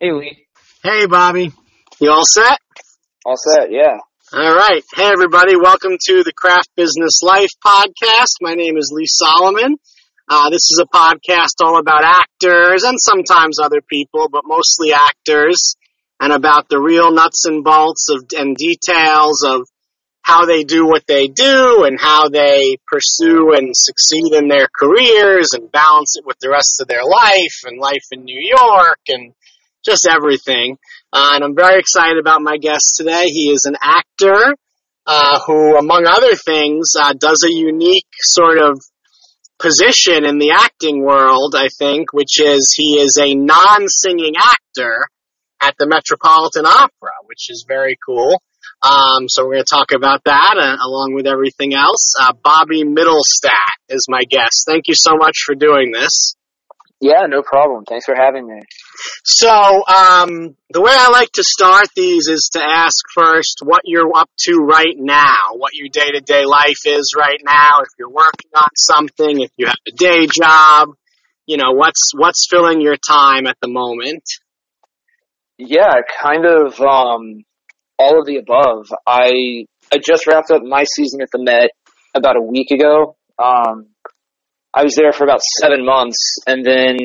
Hey, Lee. Hey, Bobby. You all set? All set, yeah. All right. Hey, everybody. Welcome to the Craft Business Life podcast. My name is Lee Solomon. Uh, this is a podcast all about actors and sometimes other people, but mostly actors and about the real nuts and bolts of and details of how they do what they do and how they pursue and succeed in their careers and balance it with the rest of their life and life in New York and just everything. Uh, and I'm very excited about my guest today. He is an actor uh, who, among other things, uh, does a unique sort of position in the acting world, I think, which is he is a non-singing actor at the Metropolitan Opera, which is very cool. Um, so we're going to talk about that uh, along with everything else. Uh, Bobby Middlestat is my guest. Thank you so much for doing this. Yeah, no problem. Thanks for having me. So, um, the way I like to start these is to ask first what you're up to right now, what your day to day life is right now, if you're working on something, if you have a day job, you know, what's, what's filling your time at the moment? Yeah, kind of, um, all of the above. I, I just wrapped up my season at the Met about a week ago. Um, I was there for about seven months, and then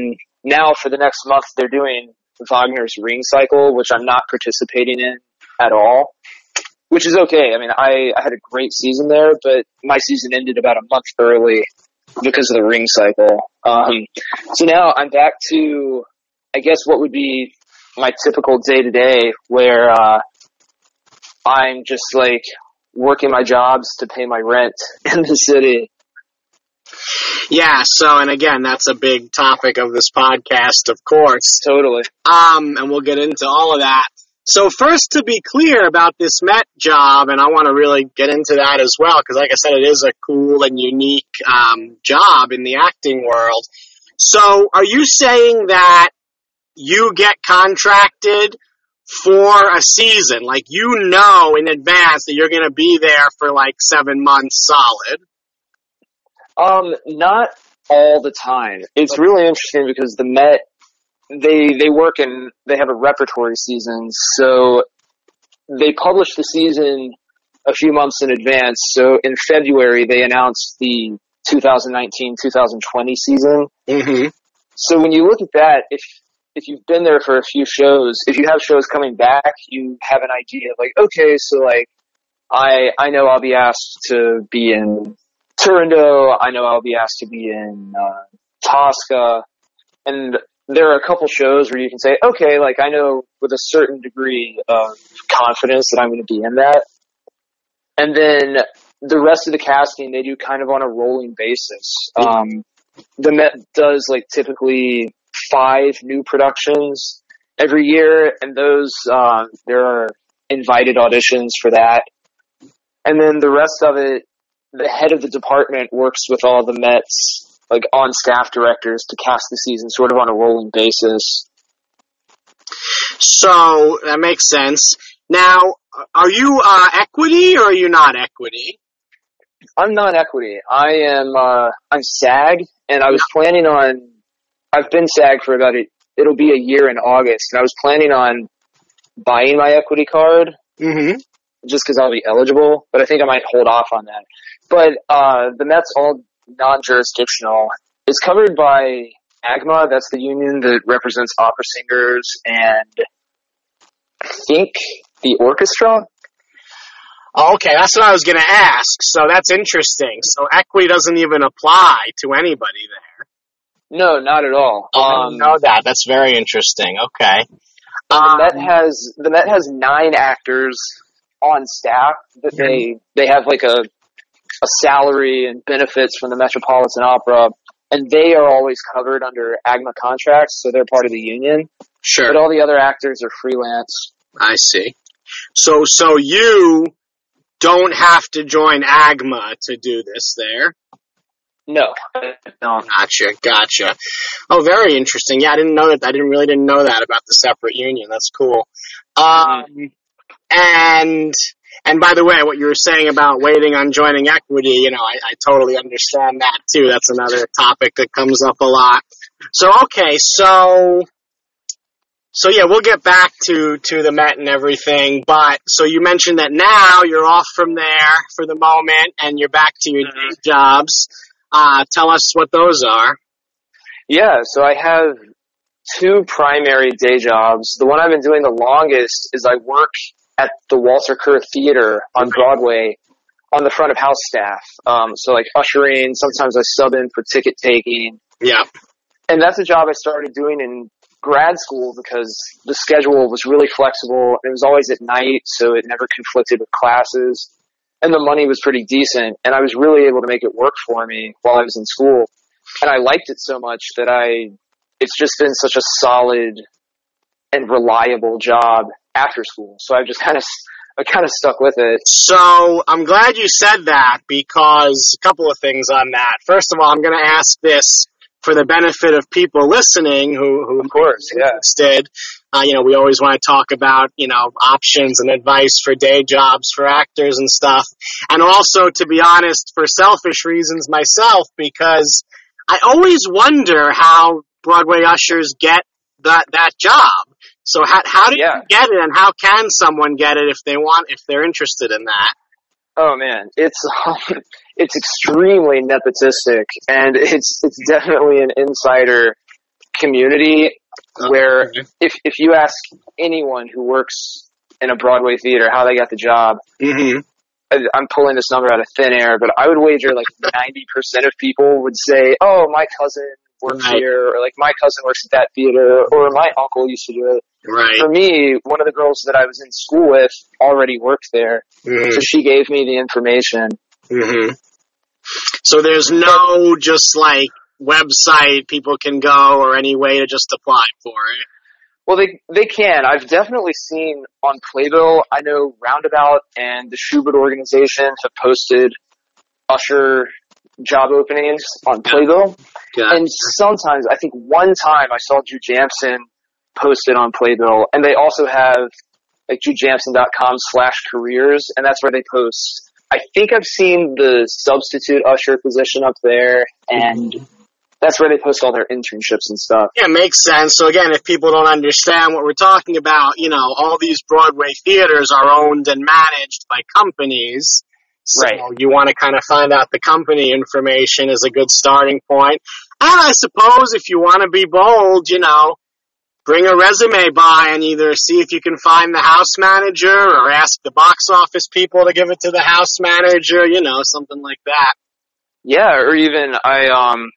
now for the next month they're doing Wagner's Ring Cycle, which I'm not participating in at all, which is okay. I mean, I, I had a great season there, but my season ended about a month early because of the Ring Cycle. Um, so now I'm back to, I guess, what would be my typical day to day, where uh, I'm just like working my jobs to pay my rent in the city yeah, so, and again, that's a big topic of this podcast, of course. Totally. Um, and we'll get into all of that. So first to be clear about this Met job, and I want to really get into that as well, because like I said, it is a cool and unique, um, job in the acting world. So are you saying that you get contracted for a season? Like you know in advance that you're going to be there for like seven months solid? Um, not all the time. It's really interesting because the Met they they work and they have a repertory season, so they publish the season a few months in advance. So in February they announced the 2019-2020 season. Mm-hmm. So when you look at that, if if you've been there for a few shows, if you have shows coming back, you have an idea of like, okay, so like I I know I'll be asked to be in Turandot, I know I'll be asked to be in uh, Tosca, and there are a couple shows where you can say, okay, like I know with a certain degree of confidence that I'm going to be in that. And then the rest of the casting they do kind of on a rolling basis. Um, the Met does like typically five new productions every year, and those uh, there are invited auditions for that. And then the rest of it the head of the department works with all the Mets, like on staff directors to cast the season sort of on a rolling basis. So that makes sense. Now, are you uh, equity or are you not equity? I'm not equity. I am. Uh, I'm SAG, and I was planning on. I've been SAG for about a. It'll be a year in August, and I was planning on buying my equity card. Mm-hmm. Just because I'll be eligible, but I think I might hold off on that. But uh, the Mets all non-jurisdictional. It's covered by AGMA. That's the union that represents opera singers and I think the orchestra. Okay, that's what I was going to ask. So that's interesting. So equity doesn't even apply to anybody there. No, not at all. Oh, I didn't know that. That's very interesting. Okay. the Um, Met has the Met has nine actors on staff that they they have like a a salary and benefits from the Metropolitan Opera, and they are always covered under AGMA contracts, so they're part of the union. Sure. But all the other actors are freelance. I see. So, so you don't have to join AGMA to do this there. No, no. Gotcha, gotcha. Oh, very interesting. Yeah, I didn't know that. I didn't really didn't know that about the separate union. That's cool. Um, and and by the way, what you were saying about waiting on joining equity, you know, I, I totally understand that too. That's another topic that comes up a lot. So okay, so So yeah, we'll get back to to the Met and everything. But so you mentioned that now you're off from there for the moment, and you're back to your Mhm. day jobs. Uh, tell us what those are. Yeah, so I have two primary day jobs. The one I've been doing the longest is I work at the Walter Kerr Theater on Broadway on the front of house staff. Um, so like ushering, sometimes I sub in for ticket taking. Yeah. And that's a job I started doing in grad school because the schedule was really flexible. It was always at night, so it never conflicted with classes. And the money was pretty decent, and I was really able to make it work for me while I was in school. And I liked it so much that I, it's just been such a solid and reliable job after school. So I've just kind of, I kind of stuck with it. So I'm glad you said that because a couple of things on that. First of all, I'm going to ask this for the benefit of people listening who who Of course, yeah. interested. Uh, you know, we always want to talk about, you know, options and advice for day jobs for actors and stuff. And also, to be honest, for selfish reasons myself, because I always wonder how Broadway ushers get that, that job. So how, how do Yeah. you get it and how can someone get it if they want, if they're interested in that? Oh man, it's it's extremely nepotistic, and it's it's definitely an insider community where Okay. if if you ask anyone who works in a Broadway theater how they got the job, Mm-hmm. I- I'm pulling this number out of thin air, but I would wager like 90% of people would say, "Oh, my cousin works Right. here," or like my cousin works at that theater, or my uncle used to do it. Right. For me, one of the girls that I was in school with already worked there, Mm-hmm. so she gave me the information. hmm So there's no just like website people can go or any way to just apply for it. Well, they they can. I've definitely seen on Playbill. I know Roundabout and the Shubert organization have posted usher job openings on Playbill, and sometimes I think one time I saw Jujamcyn posted on Playbill, and they also have like jujamcyn.com slash careers, and that's where they post. I think I've seen the substitute usher position up there, and that's where they post all their internships and stuff. Yeah, makes sense. So again, if people don't understand what we're talking about, you know, all these Broadway theaters are owned and managed by companies. So Right. you want to kind of find out the company information is a good starting point. And I suppose if you want to be bold, you know, bring a resume by and either see if you can find the house manager or ask the box office people to give it to the house manager, you know, something like that. Yeah, or even I um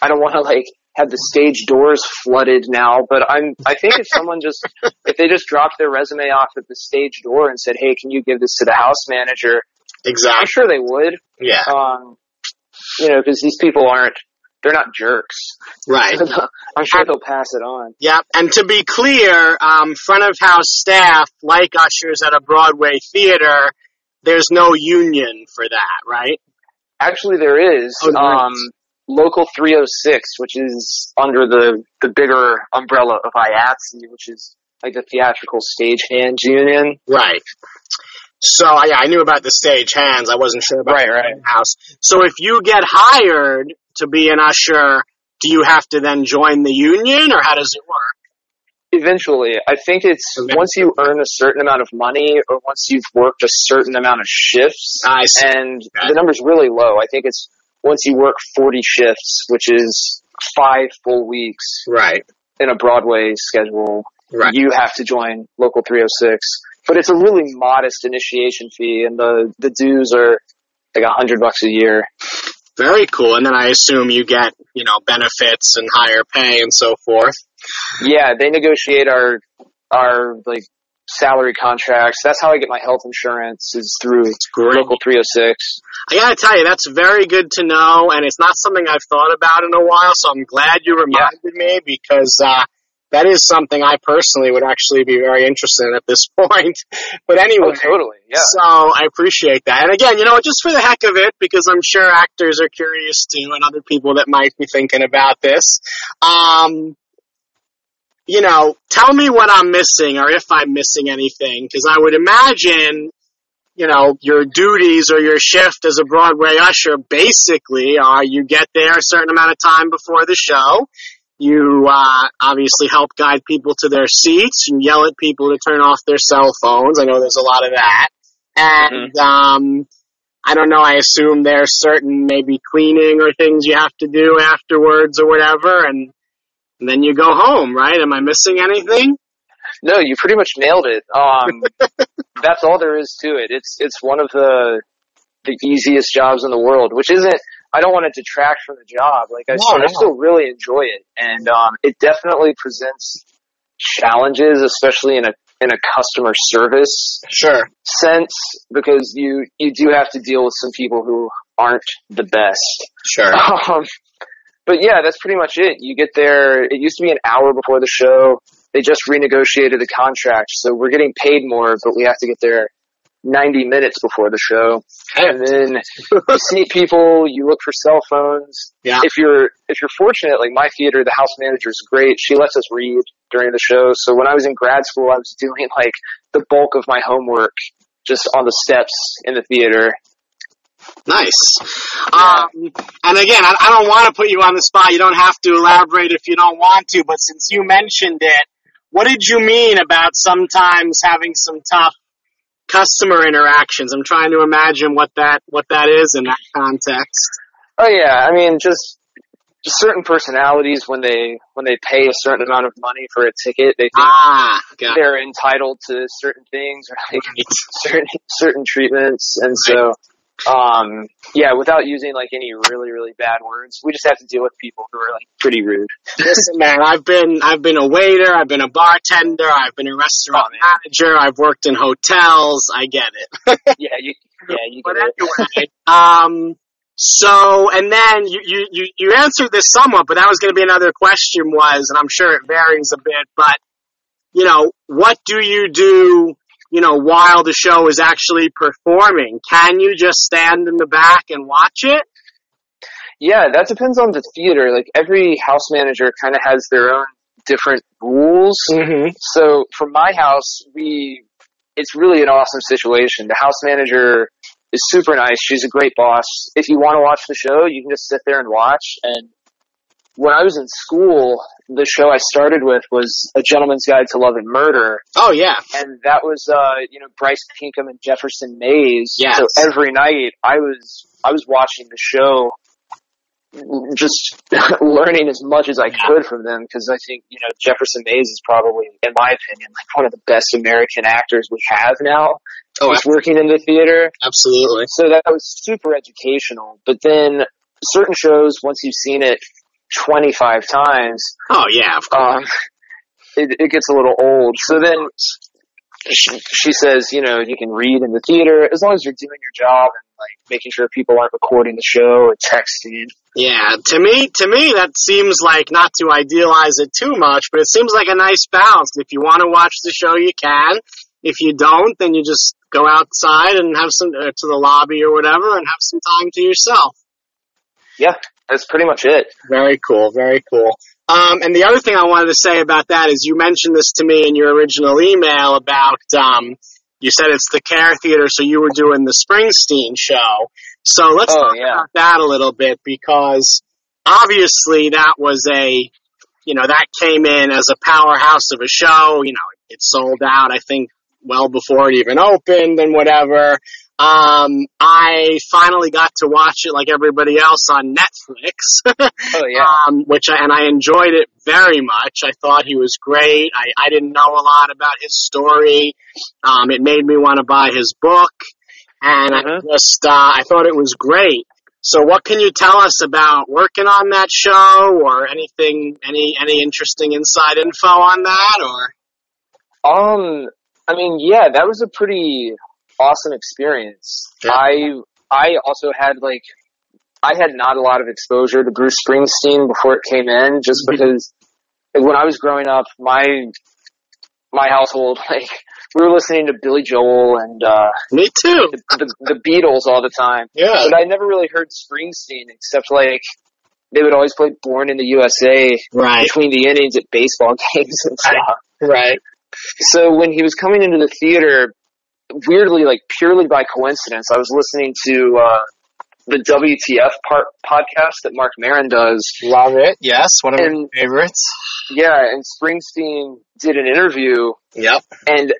I don't want to like have the stage doors flooded now, but I'm I think if someone just if they just dropped their resume off at the stage door and said, "Hey, can you give this to the house manager?" Exactly. I'm sure they would. Yeah. Um you know, because these people aren't they're not jerks. Right. I'm sure they'll pass it on. Yep. And to be clear, um, front of house staff, like ushers at a Broadway theater, there's no union for that, right? Actually, there is Oh, um is. Local 306, which is under the the bigger umbrella of IATSE, which is like the Theatrical Stagehands Union. Right. So yeah, I knew about the stage hands. I wasn't sure about Right, the right. house. So if you get hired to be an usher, do you have to then join the union, or how does it work? Eventually, I think it's once you earn a certain amount of money or once you've worked a certain amount of shifts, see. and Okay. the number's really low. I think it's once you work 40 shifts, which is five full weeks Right. in a Broadway schedule, Right. you have to join Local 306. But it's a really modest initiation fee, and the the dues are like a hundred bucks a year. Very cool. And then I assume you get, you know, benefits and higher pay and so forth. Yeah, they negotiate our our like salary contracts. That's how I get my health insurance is through. Local 306. I gotta tell you, that's very good to know, and it's not something I've thought about in a while, so I'm glad you reminded me because, uh, that is something I personally would actually be very interested in at this point. But anyway, Oh, totally. Yeah. so I appreciate that. And again, you know, just for the heck of it, because I'm sure actors are curious too, and other people that might be thinking about this. Um, you know, tell me what I'm missing or if I'm missing anything, because I would imagine, you know, your duties or your shift as a Broadway usher basically are you get there a certain amount of time before the show, You uh, obviously help guide people to their seats. You yell at people to turn off their cell phones. I know there's a lot of that. And um, I don't know. I assume there's certain maybe cleaning or things you have to do afterwards or whatever, and, and then you go home, right? Am I missing anything? No, you pretty much nailed it. Um, that's all there is to it. It's it's one of the the easiest jobs in the world, which isn't. I don't want to detract from the job. Like I, No, still, I still really enjoy it, and um, it definitely presents challenges, especially in a in a customer service Sure. sense, because you you do have to deal with some people who aren't the best. Sure. Um, but yeah, that's pretty much it. You get there. It used to be an hour before the show. They just renegotiated the contract, so we're getting paid more, but we have to get there 90 minutes before the show. And then you see people, you look for cell phones. Yeah. If you're if you're fortunate, like my theater, the house manager is great. She lets us read during the show. So when I was in grad school, I was doing like the bulk of my homework just on the steps in the theater. Nice. Um, and again, I, I don't want to put you on the spot. You don't have to elaborate if you don't want to, but since you mentioned it, what did you mean about sometimes having some tough customer interactions? I'm trying to imagine what that what that is in that context. Oh yeah, I mean just just certain personalities when they when they pay a certain amount of money for a ticket, they think Ah, they're entitled to certain things or like certain certain treatments, and so um yeah, without using like any really really bad words, we just have to deal with people who are like pretty rude. Listen, man, I've been I've been a waiter, I've been a bartender, I've been a restaurant Oh, manager, I've worked in hotels. I get it. Yeah, you yeah you But get it. anyway, um, so and then you, you you you answered this somewhat, but that was going to be another question. Was and I'm sure it varies a bit, but you know, what do you do? You know, while the show is actually performing, can you just stand in the back and watch it? Yeah, that depends on the theater. Like every house manager kind of has their own different rules. Mm-hmm. So for my house, we it's really an awesome situation. The house manager is super nice. She's a great boss. If you want to watch the show, you can just sit there and watch. And when I was in school, the show I started with was A Gentleman's Guide to Love and Murder, Oh yeah, and that was uh, you know Bryce Pinkham and Jefferson Mays. Yes. So every night I was I was watching the show, just learning as much as I could from them because I think you know Jefferson Mays is probably, in my opinion, like one of the best American actors we have now. Oh, Just working in the theater, absolutely. so that was super educational. But then certain shows, once you've seen it 25 times, Oh yeah, of course. um, it, it gets a little old. So then she, she says, you know, you can read in the theater as long as you're doing your job and like making sure people aren't recording the show or texting. Yeah, to me, to me, that seems like not to idealize it too much, but it seems like a nice balance. If you want to watch the show, you can. If you don't, then you just go outside and have some uh, to the lobby or whatever, and have some time to yourself. Yeah, that's pretty much it. Very cool, very cool. Um, and the other thing I wanted to say about that is you mentioned this to me in your original email about um, you said it's the Kerr Theater, so you were doing the Springsteen show. So let's Oh, talk yeah. about that a little bit because obviously that was a you know that came in as a powerhouse of a show. You know, it sold out. I think well before it even opened and whatever. Um, I finally got to watch it like everybody else on Netflix. Oh yeah. um, which I, and I enjoyed it very much. I thought he was great. I, I didn't know a lot about his story. Um, it made me want to buy his book, and I Mhm. just uh, I thought it was great. So, what can you tell us about working on that show, or anything, any any interesting inside info on that, or? Um, I mean, yeah, that was a pretty awesome experience. Yeah. I I also had like I had not a lot of exposure to Bruce Springsteen before it came in, just Mhm. because when I was growing up, my my household like we were listening to Billy Joel and uh, Me too. the, the the Beatles all the time, Yeah. but I never really heard Springsteen except like they would always play "Born in the USA" Right. between the innings at baseball games and stuff. Right. So when he was coming into the theater, weirdly, like purely by coincidence, I was listening to uh, the WTF part podcast that Marc Maron does. Love it. Yes, one of And- my favorites. Yeah, and Springsteen did an interview Yep. and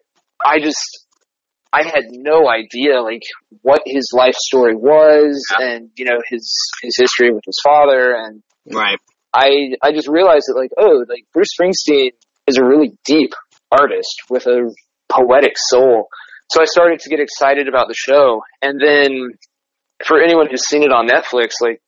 I just I had no idea like what his life story was Yeah. and you know his his history with his father and Right. I I just realized that like oh like Bruce Springsteen is a really deep artist with a poetic soul. So I started to get excited about the show and then for anyone who's seen it on Netflix like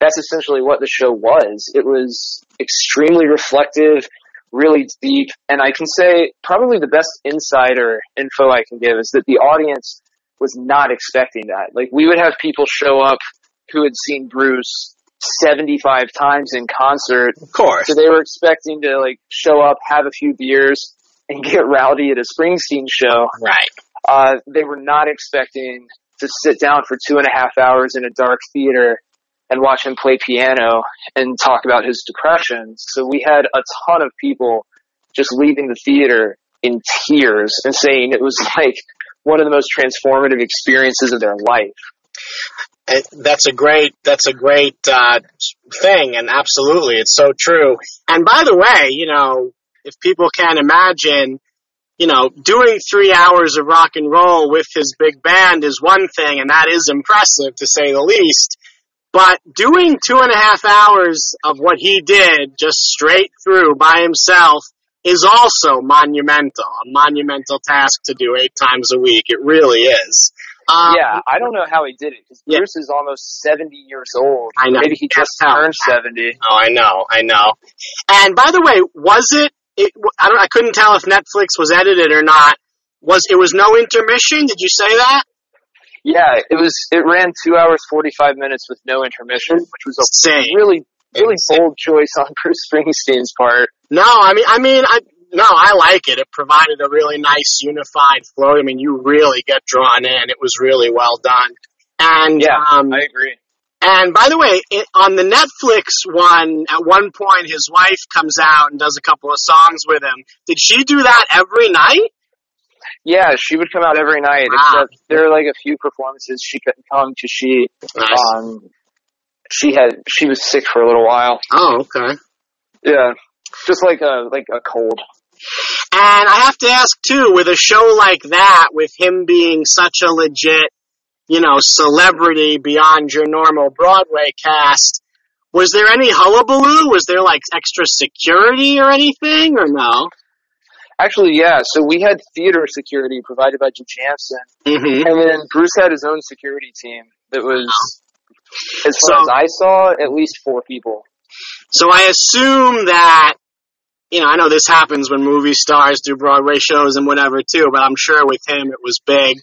that's essentially what the show was. It was extremely reflective, really deep, and I can say probably the best insider info I can give is that the audience was not expecting that. Like we would have people show up who had seen Bruce 75 times in concert, Of course. so they were expecting to like show up, have a few beers, and get rowdy at a Springsteen show. Right. Uh, they were not expecting to sit down for two and a half hours in a dark theater and watch him play piano and talk about his depression. So we had a ton of people just leaving the theater in tears and saying it was like one of the most transformative experiences of their life. That's a great that's a great uh, thing and absolutely it's so true and by the way you know if people can imagine you know doing three hours of rock and roll with his big band is one thing and that is impressive to say the least but doing two and a half hours of what he did just straight through by himself is also monumental a monumental task to do eight times a week it really is um, yeah, I don't know how he did it because Yeah. Bruce is almost 70 years old. I know. Maybe he just turned 70. Oh, I know, I know. And by the way, was it? It I don't. I couldn't tell if Netflix was edited or not. Was it was no intermission? Did you say that? Yeah, it was, it ran two hours, 45 minutes with no intermission, which was a really, really Insane. bold choice on Bruce Springsteen's part. No, I mean, I mean, I no, I like it. It provided a really nice unified flow. I mean, you really get drawn in. It was really well done. And Yeah, um, I agree. And by the way, it, on the Netflix one, at one point his wife comes out and does a couple of songs with him. Did she do that every night? Yeah, she would come out every night, Wow. except there are like a few performances she couldn't come to. She, Nice. um, she had, she was sick for a little while. oh, okay. Yeah, just like a, like a cold. And I have to ask too, with a show like that, with him being such a legit, you know, celebrity beyond your normal Broadway cast, was there any hullabaloo? Was there like extra security or anything, or no? Actually, yeah, so we had theater security provided by Jujamcyn, Mm-hmm. and then Bruce had his own security team that was, as far So- as I saw, at least four people. So I assume that, you know, I know this happens when movie stars do Broadway shows and whatever too, but I'm sure with him it was big.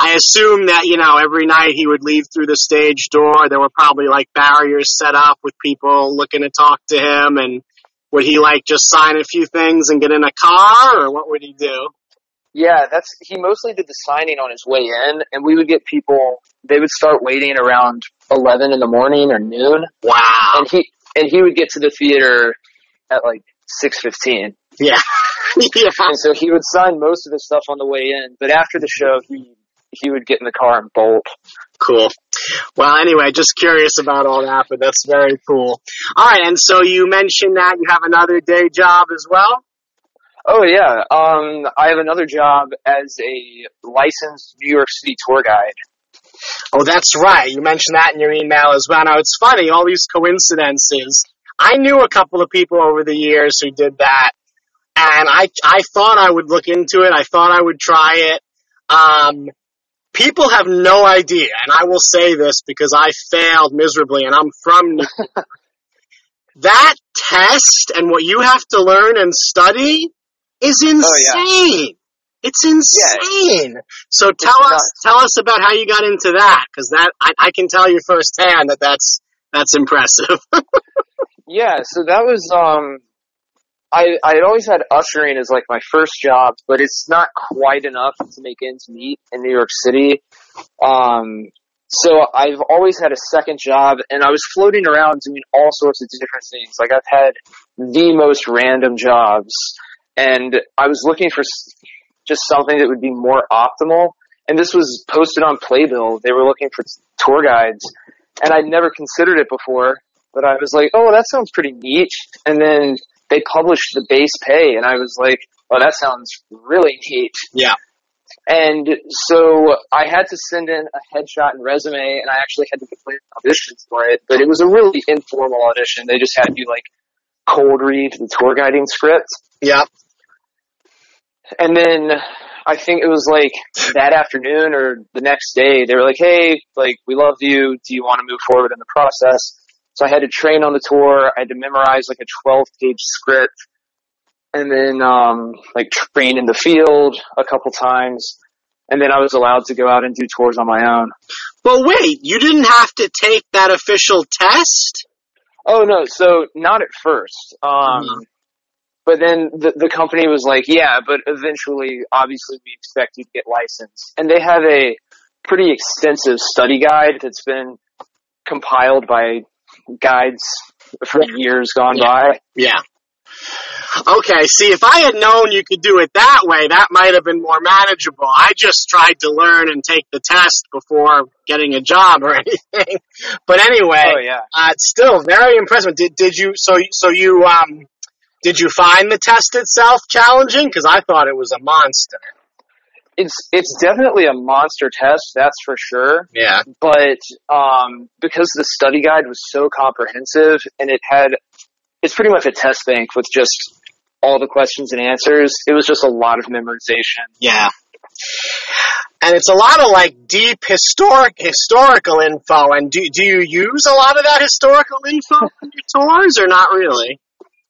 I assume that, you know, every night he would leave through the stage door, there were probably like barriers set up with people looking to talk to him and would he like just sign a few things and get in a car or what would he do? Yeah, that's he mostly did the signing on his way in, and we would get people. They would start waiting around eleven in the morning or noon, Wow. and he and he would get to the theater at like six fifteen, Yeah. yeah. and so he would sign most of his stuff on the way in. But after the show, he he would get in the car and bolt. Cool. Well, anyway, just curious about all that, but that's very cool. All right, and so you mentioned that you have another day job as well. Oh yeah, um, I have another job as a licensed New York City tour guide. Oh, that's right. You mentioned that in your email as well. Now it's funny, all these coincidences. I knew a couple of people over the years who did that, and I I thought I would look into it. I thought I would try it. Um, people have no idea, and I will say this because I failed miserably, and I'm from that test and what you have to learn and study is insane. It's insane. So tell us, nuts. tell us about how you got into that, because that I, I can tell you firsthand that that's that's impressive. Yeah, so that was um I I always had ushering as like my first job, but it's not quite enough to make ends meet in New York City. Um so I've always had a second job and I was floating around doing all sorts of different things. Like I've had the most random jobs and I was looking for just something that would be more optimal. And this was posted on Playbill. They were looking for tour guides and I'd never considered it before. But I was like, oh, that sounds pretty neat. And then they published the base pay, and I was like, oh, that sounds really neat. Yeah. And so I had to send in a headshot and resume, and I actually had to complete auditions for it. But it was a really informal audition. They just had you like cold read the tour guiding script. Yeah. And then I think it was like that afternoon or the next day, they were like, hey, like, we love you. Do you want to move forward in the process? So I had to train on the tour. I had to memorize like a 12 page script and then, um, like train in the field a couple times. And then I was allowed to go out and do tours on my own. But wait, you didn't have to take that official test? Oh no, so not at first. Um, Mhm. but then the, the company was like, yeah, but eventually, obviously we expect you to get licensed. And they have a pretty extensive study guide that's been compiled by guides for years gone Yeah. by. Yeah. Okay, see, if I had known you could do it that way, that might have been more manageable. I just tried to learn and take the test before getting a job or anything. But anyway, Oh yeah. uh, it's still very impressive. Did did you so so you um did you find the test itself challenging? Because I thought it was a monster. It's, it's definitely a monster test, that's for sure. Yeah. but um, because the study guide was so comprehensive and it had it's pretty much a test bank with just all the questions and answers it was just a lot of memorization Yeah. And it's a lot of like deep historic historical info. And do do you use a lot of that historical info in your tours or not really?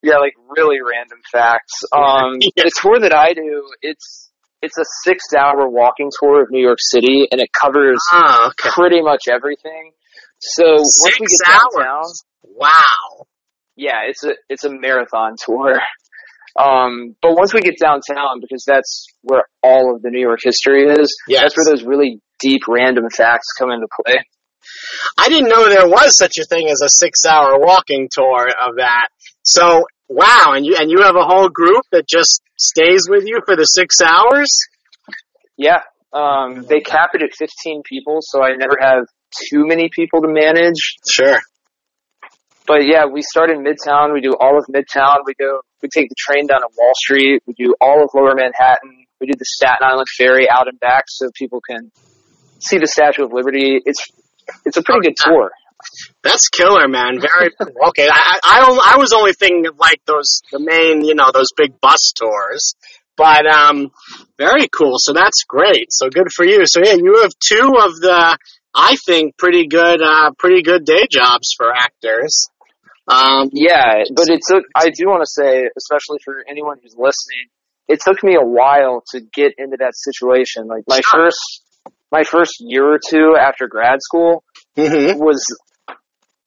yeah like really random facts um, Yeah. the tour that i do it's it's a six hour walking tour of new york city and it covers Oh, okay. pretty much everything so once we Six get downtown hours? Wow. yeah, it's a it's a marathon tour. Um, but once we get downtown, because that's where all of the New York history is, Yes. that's where those really deep random facts come into play. I didn't know there was such a thing as a six hour walking tour of that. So wow, and you and you have a whole group that just stays with you for the six hours? Yeah, um, they cap it at 15 people, so I never have too many people to manage. Sure. But yeah, we start in Midtown. We do all of Midtown. We go, we take the train down to Wall Street. We do all of Lower Manhattan. We do the Staten Island ferry out and back so people can see the Statue of Liberty. It's it's a pretty good tour. That's killer, man. Very okay. I I, don't, I was only thinking of like those the main, you know, those big bus tours. But um, very cool. So that's great. So good for you. So yeah, you have two of the, I think, pretty good, uh, pretty good day jobs for actors. Um, Yeah, but it took. I do want to say, especially for anyone who's listening, it took me a while to get into that situation. Like my first, my first year or two after grad school mhm. was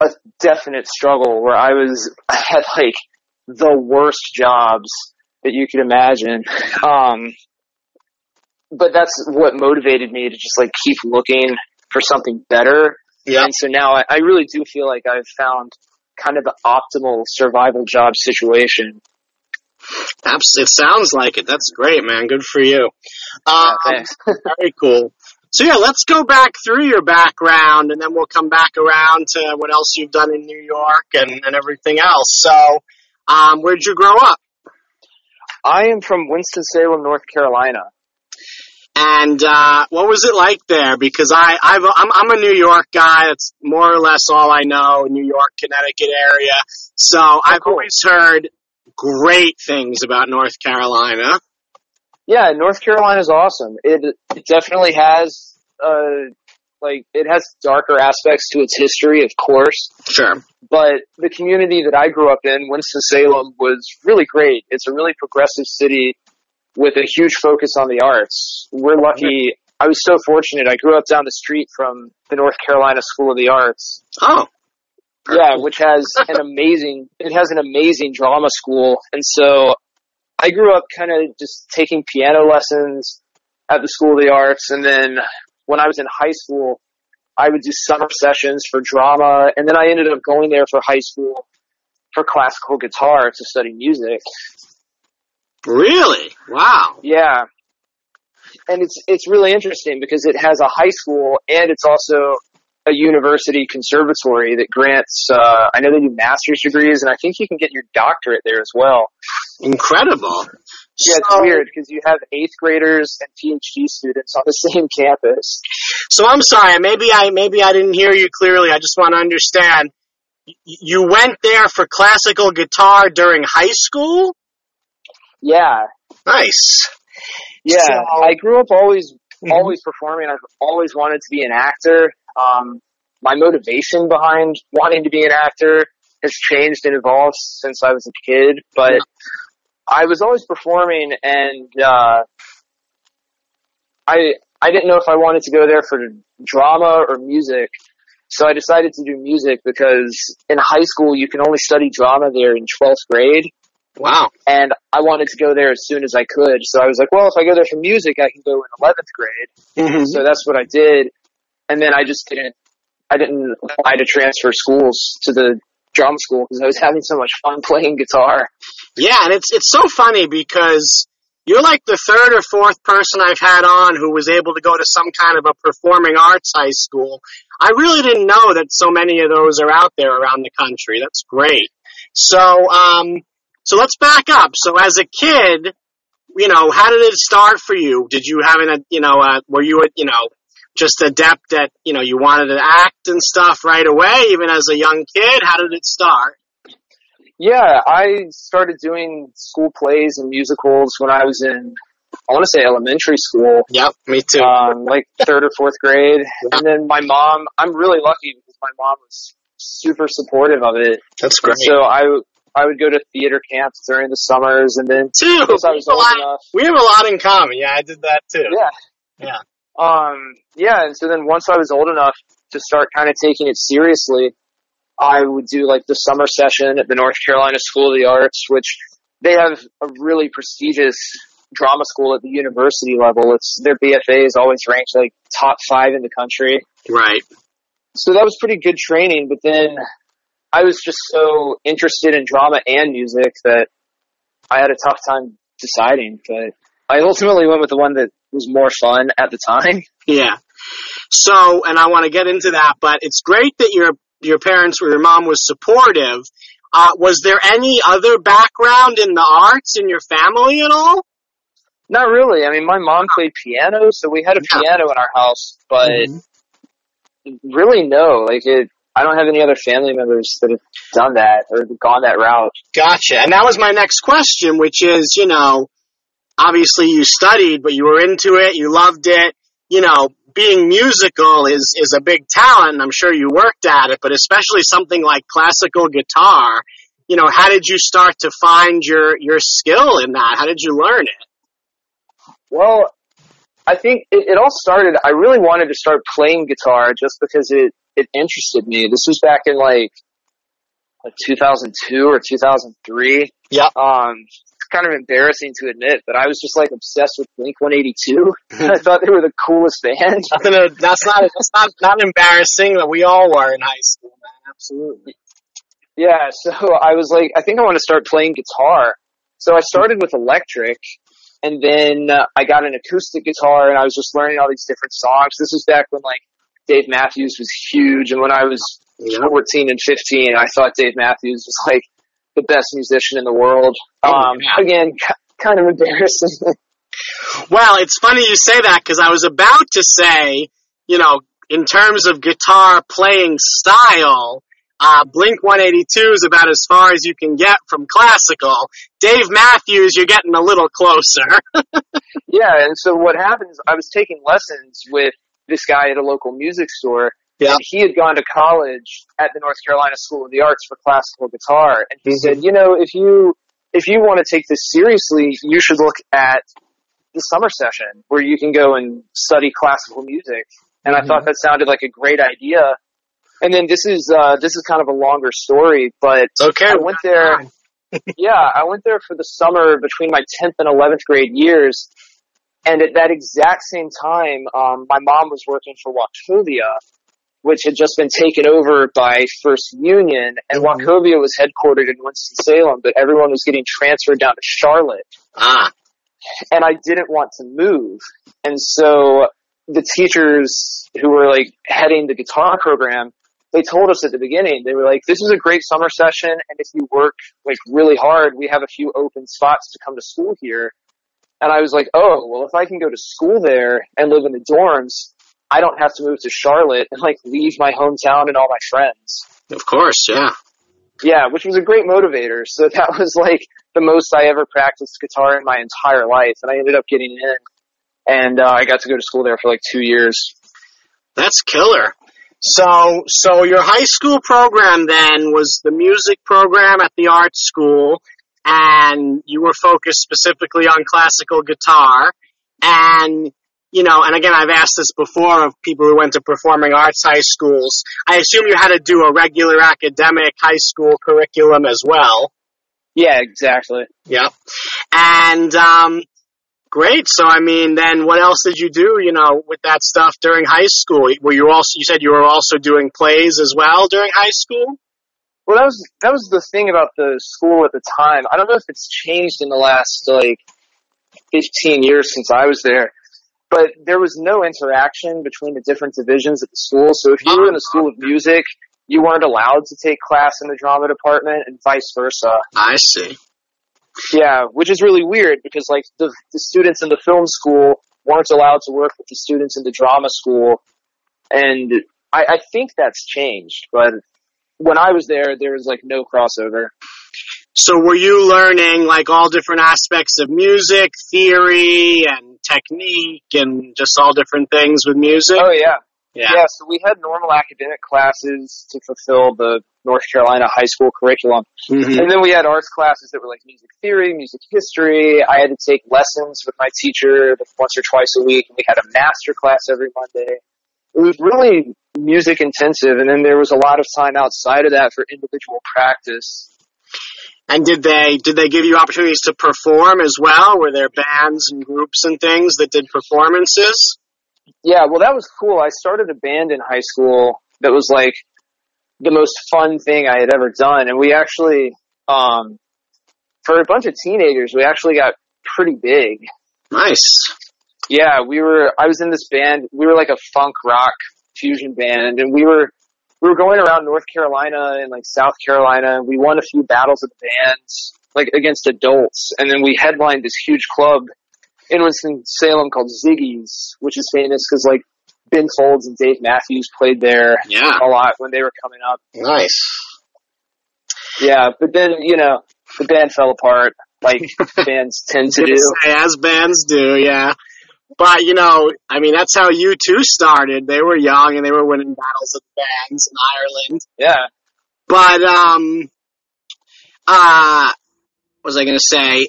a definite struggle where I was I had like the worst jobs that you could imagine. Um, but that's what motivated me to just like keep looking for something better. Yeah. And so now I, I really do feel like I've found kind of the optimal survival job situation. Abs- It sounds like it. That's great, man. Good for you. Yeah, Um, very cool. So yeah, let's go back through your background and then we'll come back around to what else you've done in New York and, and everything else. So, um, where'd you grow up? I am from Winston-Salem, North Carolina. And, uh, what was it like there? Because I, I've, I'm, I'm a New York guy. That's more or less all I know, New York, Connecticut area. So I've cool. always heard great things about North Carolina. Yeah, North Carolina's awesome. It, it definitely has, uh, like, it has darker aspects to its history, of course, Sure. but the community that I grew up in, Winston-Salem, was really great. It's a really progressive city with a huge focus on the arts. We're lucky. I was so fortunate. I grew up down the street from the North Carolina School of the Arts. Oh. Yeah, which has an amazing, it has an amazing drama school. And so I grew up kind of just taking piano lessons at the School of the Arts. And then when I was in high school, I would do summer sessions for drama. And then I ended up going there for high school for classical guitar to study music. Really? Wow. Yeah. And it's, it's really interesting because it has a high school and it's also a university conservatory that grants. Uh, I know they do master's degrees, and I think you can get your doctorate there as well. Incredible. Yeah, it's So- weird because you have eighth graders and PhD students on the same campus. So I'm sorry, maybe I maybe I didn't hear you clearly. I just want to understand. You went there for classical guitar during high school? Yeah, Nice. yeah. So- I grew up always Mhm. always performing. I've always wanted to be an actor. Um, my motivation behind wanting to be an actor has changed and evolved since I was a kid, but I was always performing and, uh, I, I didn't know if I wanted to go there for drama or music. So I decided to do music because in high school you can only study drama there in 12th grade Wow. and I wanted to go there as soon as I could. So I was like, well, if I go there for music, I can go in 11th grade. Mm-hmm. So that's what I did. And then I just didn't, I didn't apply to transfer schools to the drama school because I was having so much fun playing guitar. Yeah, and it's it's so funny because you're like the third or fourth person I've had on who was able to go to some kind of a performing arts high school. I really didn't know that so many of those are out there around the country. That's great. So, um, so let's back up. So as a kid, you know, how did it start for you? Did you have an, you know, uh, were you, you know, just adept at, you know, you wanted to act and stuff right away, even as a young kid? How did it start? Yeah, I started doing school plays and musicals when I was in, I want to say elementary school, Yep, me too. um, like third or fourth grade. And then my mom, I'm really lucky because my mom was super supportive of it. That's great. So I, I would go to theater camps during the summers and then too. I was We have a old lot- enough. We have a lot in common. Yeah, I did that too. Yeah. Yeah. Um, yeah, and so then once I was old enough to start kind of taking it seriously, I would do like the summer session at the North Carolina School of the Arts, which they have a really prestigious drama school at the university level. It's their BFA is always ranked like top five in the country. Right. So that was pretty good training, but then I was just so interested in drama and music that I had a tough time deciding, but I ultimately went with the one that was more fun at the time. Yeah. So, and I want to get into that, but it's great that your your parents or your mom was supportive. Uh, was there any other background in the arts in your family at all? Not really. I mean, my mom played piano, so we had a Yeah. piano in our house, but Mm-hmm. really no, like it, I don't have any other family members that have done that or gone that route. Gotcha. And that was my next question, which is, you know, obviously you studied, but you were into it, you loved it. You know, being musical is is a big talent. I'm sure you worked at it, but especially something like classical guitar. You know, how did you start to find your your skill in that? How did you learn it? Well, I think it, it all started, I really wanted to start playing guitar just because it, it interested me. This was back in like, like 2002 or 2003. Yeah. Um, kind of embarrassing to admit, but I was just like obsessed with Blink 182. I thought they were the coolest band. That's not. That's not not embarrassing. But we all were in high school, man. Absolutely. Yeah, so I was like, I think I want to start playing guitar. So I started with electric, and then uh, I got an acoustic guitar, and I was just learning all these different songs. This was back when like Dave Matthews was huge, and when I was Yeah. 14 and 15, I thought Dave Matthews was like the best musician in the world. Oh, Um, again, kind of embarrassing. Well, it's funny you say that because I was about to say, you know, in terms of guitar playing style, uh, Blink 182 is about as far as you can get from classical. Dave Matthews, you're getting a little closer. yeah, and so what happened is I was taking lessons with this guy at a local music store, Yeah. and he had gone to college at the North Carolina School of the Arts for classical guitar, and he Mhm. said, you know, if you if you want to take this seriously, you should look at the summer session where you can go and study classical music. And I Mhm. thought that sounded like a great idea. And then this is uh, this is kind of a longer story, but okay. I went there. yeah, I went there for the summer between my 10th and 11th grade years. And at that exact same time, um, my mom was working for Wachovia, which had just been taken over by First Union. And Mhm. Wachovia was headquartered in Winston-Salem, but everyone was getting transferred down to Charlotte. Ah, And I didn't want to move. And so the teachers who were like heading the guitar program, they told us at the beginning, they were like, this is a great summer session. And if you work like really hard, we have a few open spots to come to school here. And I was like, oh, well, if I can go to school there and live in the dorms, I don't have to move to Charlotte and like leave my hometown and all my friends. Of course, yeah. Yeah, which was a great motivator. So that was like the most I ever practiced guitar in my entire life. And I ended up getting in and uh, I got to go to school there for like two years. That's killer. So, so your high school program then was the music program at the art school, and you were focused specifically on classical guitar. And you know, and again, I've asked this before of people who went to performing arts high schools. I assume you had to do a regular academic high school curriculum as well. Yeah, exactly. Yep. And um, Great. So, I mean, then what else did you do, you know, with that stuff during high school? Were you also, you said you were also doing plays as well during high school? Well, that was, that was the thing about the school at the time. I don't know if it's changed in the last, like, 15 years since I was there, but there was no interaction between the different divisions at the school. So if you were in the school of music, you weren't allowed to take class in the drama department and vice versa. I see. Yeah, which is really weird because like the, the students in the film school weren't allowed to work with the students in the drama school, and I, I think that's changed. But when I was there, there was like no crossover. So were you learning like all different aspects of music, theory, and technique, and just all different things with music? Oh yeah, yeah. Yeah. So we had normal academic classes to fulfill the North Carolina high school curriculum. Mm-hmm. And then we had arts classes that were like music theory, music history. I had to take lessons with my teacher once or twice a week. And we had a master class every Monday. It was really music intensive. And then there was a lot of time outside of that for individual practice. And did they did they give you opportunities to perform as well? Were there bands and groups and things that did performances? Yeah, well, that was cool. I started a band in high school that was like the most fun thing I had ever done. And we actually, um, for a bunch of teenagers, we actually got pretty big. Nice. Yeah, we were, I was in this band, we were like a funk rock fusion band and we were, we were going around North Carolina and like South Carolina. We won a few battles of bands, like against adults. And then we headlined this huge club in Winston-Salem called Ziggy's, which is famous because like Ben Folds and Dave Matthews played there yeah. a lot when they were coming up. Nice. Yeah, but then, you know, the band fell apart like bands tend to do. As bands do, yeah. But, you know, I mean, that's how U2 started. They were young and they were winning battles of bands in Ireland. Yeah. But, um, uh, what was I going to say?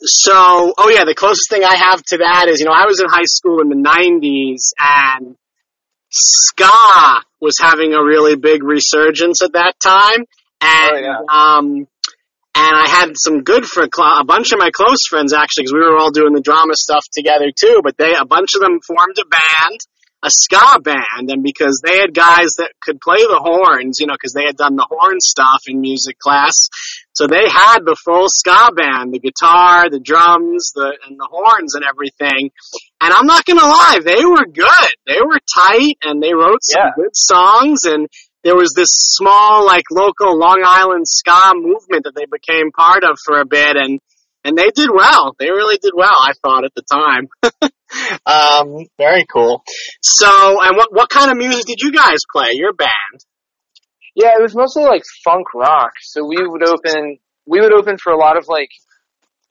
so, oh yeah, the closest thing I have to that is, you know, I was in high school in the 90s and ska was having a really big resurgence at that time. And, oh, yeah. um, and I had some good for a bunch of my close friends actually, because we were all doing the drama stuff together too. But they, a bunch of them formed a band, a ska band, and because they had guys that could play the horns, you know, because they had done the horn stuff in music class, so they had the full ska band, the guitar, the drums, the and the horns and everything. And I'm not gonna lie, they were good. They were tight and they wrote some yeah. good songs and there was this small like local Long Island ska movement that they became part of for a bit and and they did well. They really did well, I thought at the time. um, very cool. So, and what what kind of music did you guys play? Your band? Yeah, it was mostly like funk rock. So we would open, we would open for a lot of like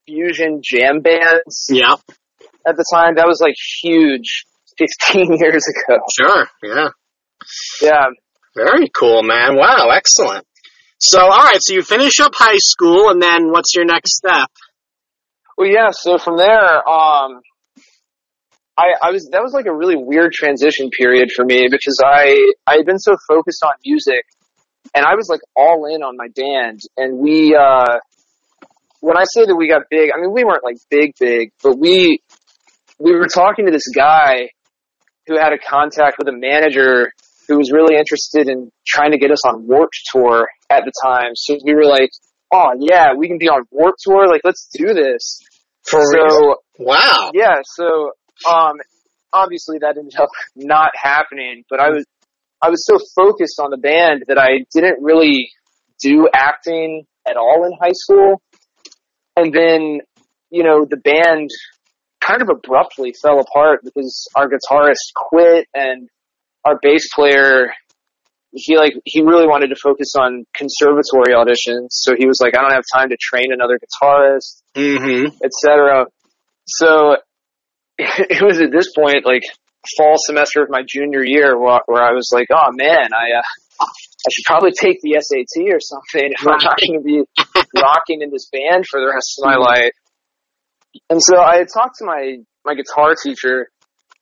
fusion jam bands. Yeah. At the time, that was like huge 15 years ago. Sure. Yeah. Yeah. Very cool, man. Wow. Excellent. So, alright, so you finish up high school and then what's your next step? Well, yeah, so from there, um, I, I was, that was like a really weird transition period for me because I, I had been so focused on music and I was like all in on my band. And we, uh, when I say that we got big, I mean we weren't like big, big, but we we were talking to this guy who had a contact with a manager who was really interested in trying to get us on Warped Tour at the time. So we were like, "Oh yeah, we can be on Warped Tour. Like, let's do this." For so, real? Wow. Yeah. So, um, obviously that ended up not happening, but I was, I was so focused on the band that I didn't really do acting at all in high school. And then, you know, the band kind of abruptly fell apart because our guitarist quit and our bass player he like he really wanted to focus on conservatory auditions. So he was like i don't have time to train another guitarist Mm-hmm. etc so it was at this point like fall semester of my junior year where, where i was like oh man i uh, i should probably take the sat or something if i'm not going to be rocking in this band for the rest of my life. And so i talked to my my guitar teacher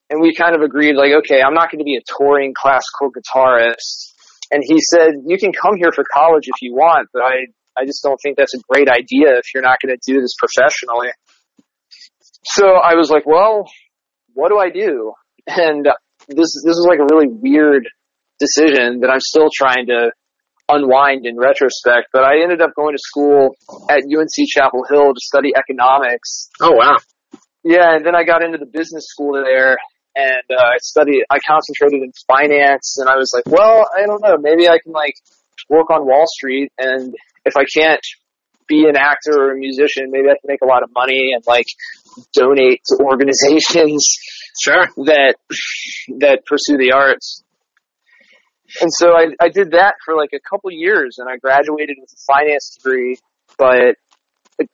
and we kind of agreed like okay i'm not going to be a touring classical guitarist. And he said you can come here for college if you want but i i just don't think that's a great idea if you're not going to do this professionally. So i was like well what do i do? And this this is like a really weird decision that i'm still trying to unwind in retrospect but i ended up going to school at unc chapel hill to study economics. Oh wow. yeah, and then I got into the business school there, and uh, I studied. I concentrated in finance, and I was like, well, I don't know, maybe I can like work on Wall Street, and if I can't be an actor or a musician, maybe I can make a lot of money and like donate to organizations Sure. that that pursue the arts. And so I, I did that for like a couple years, and I graduated with a finance degree. But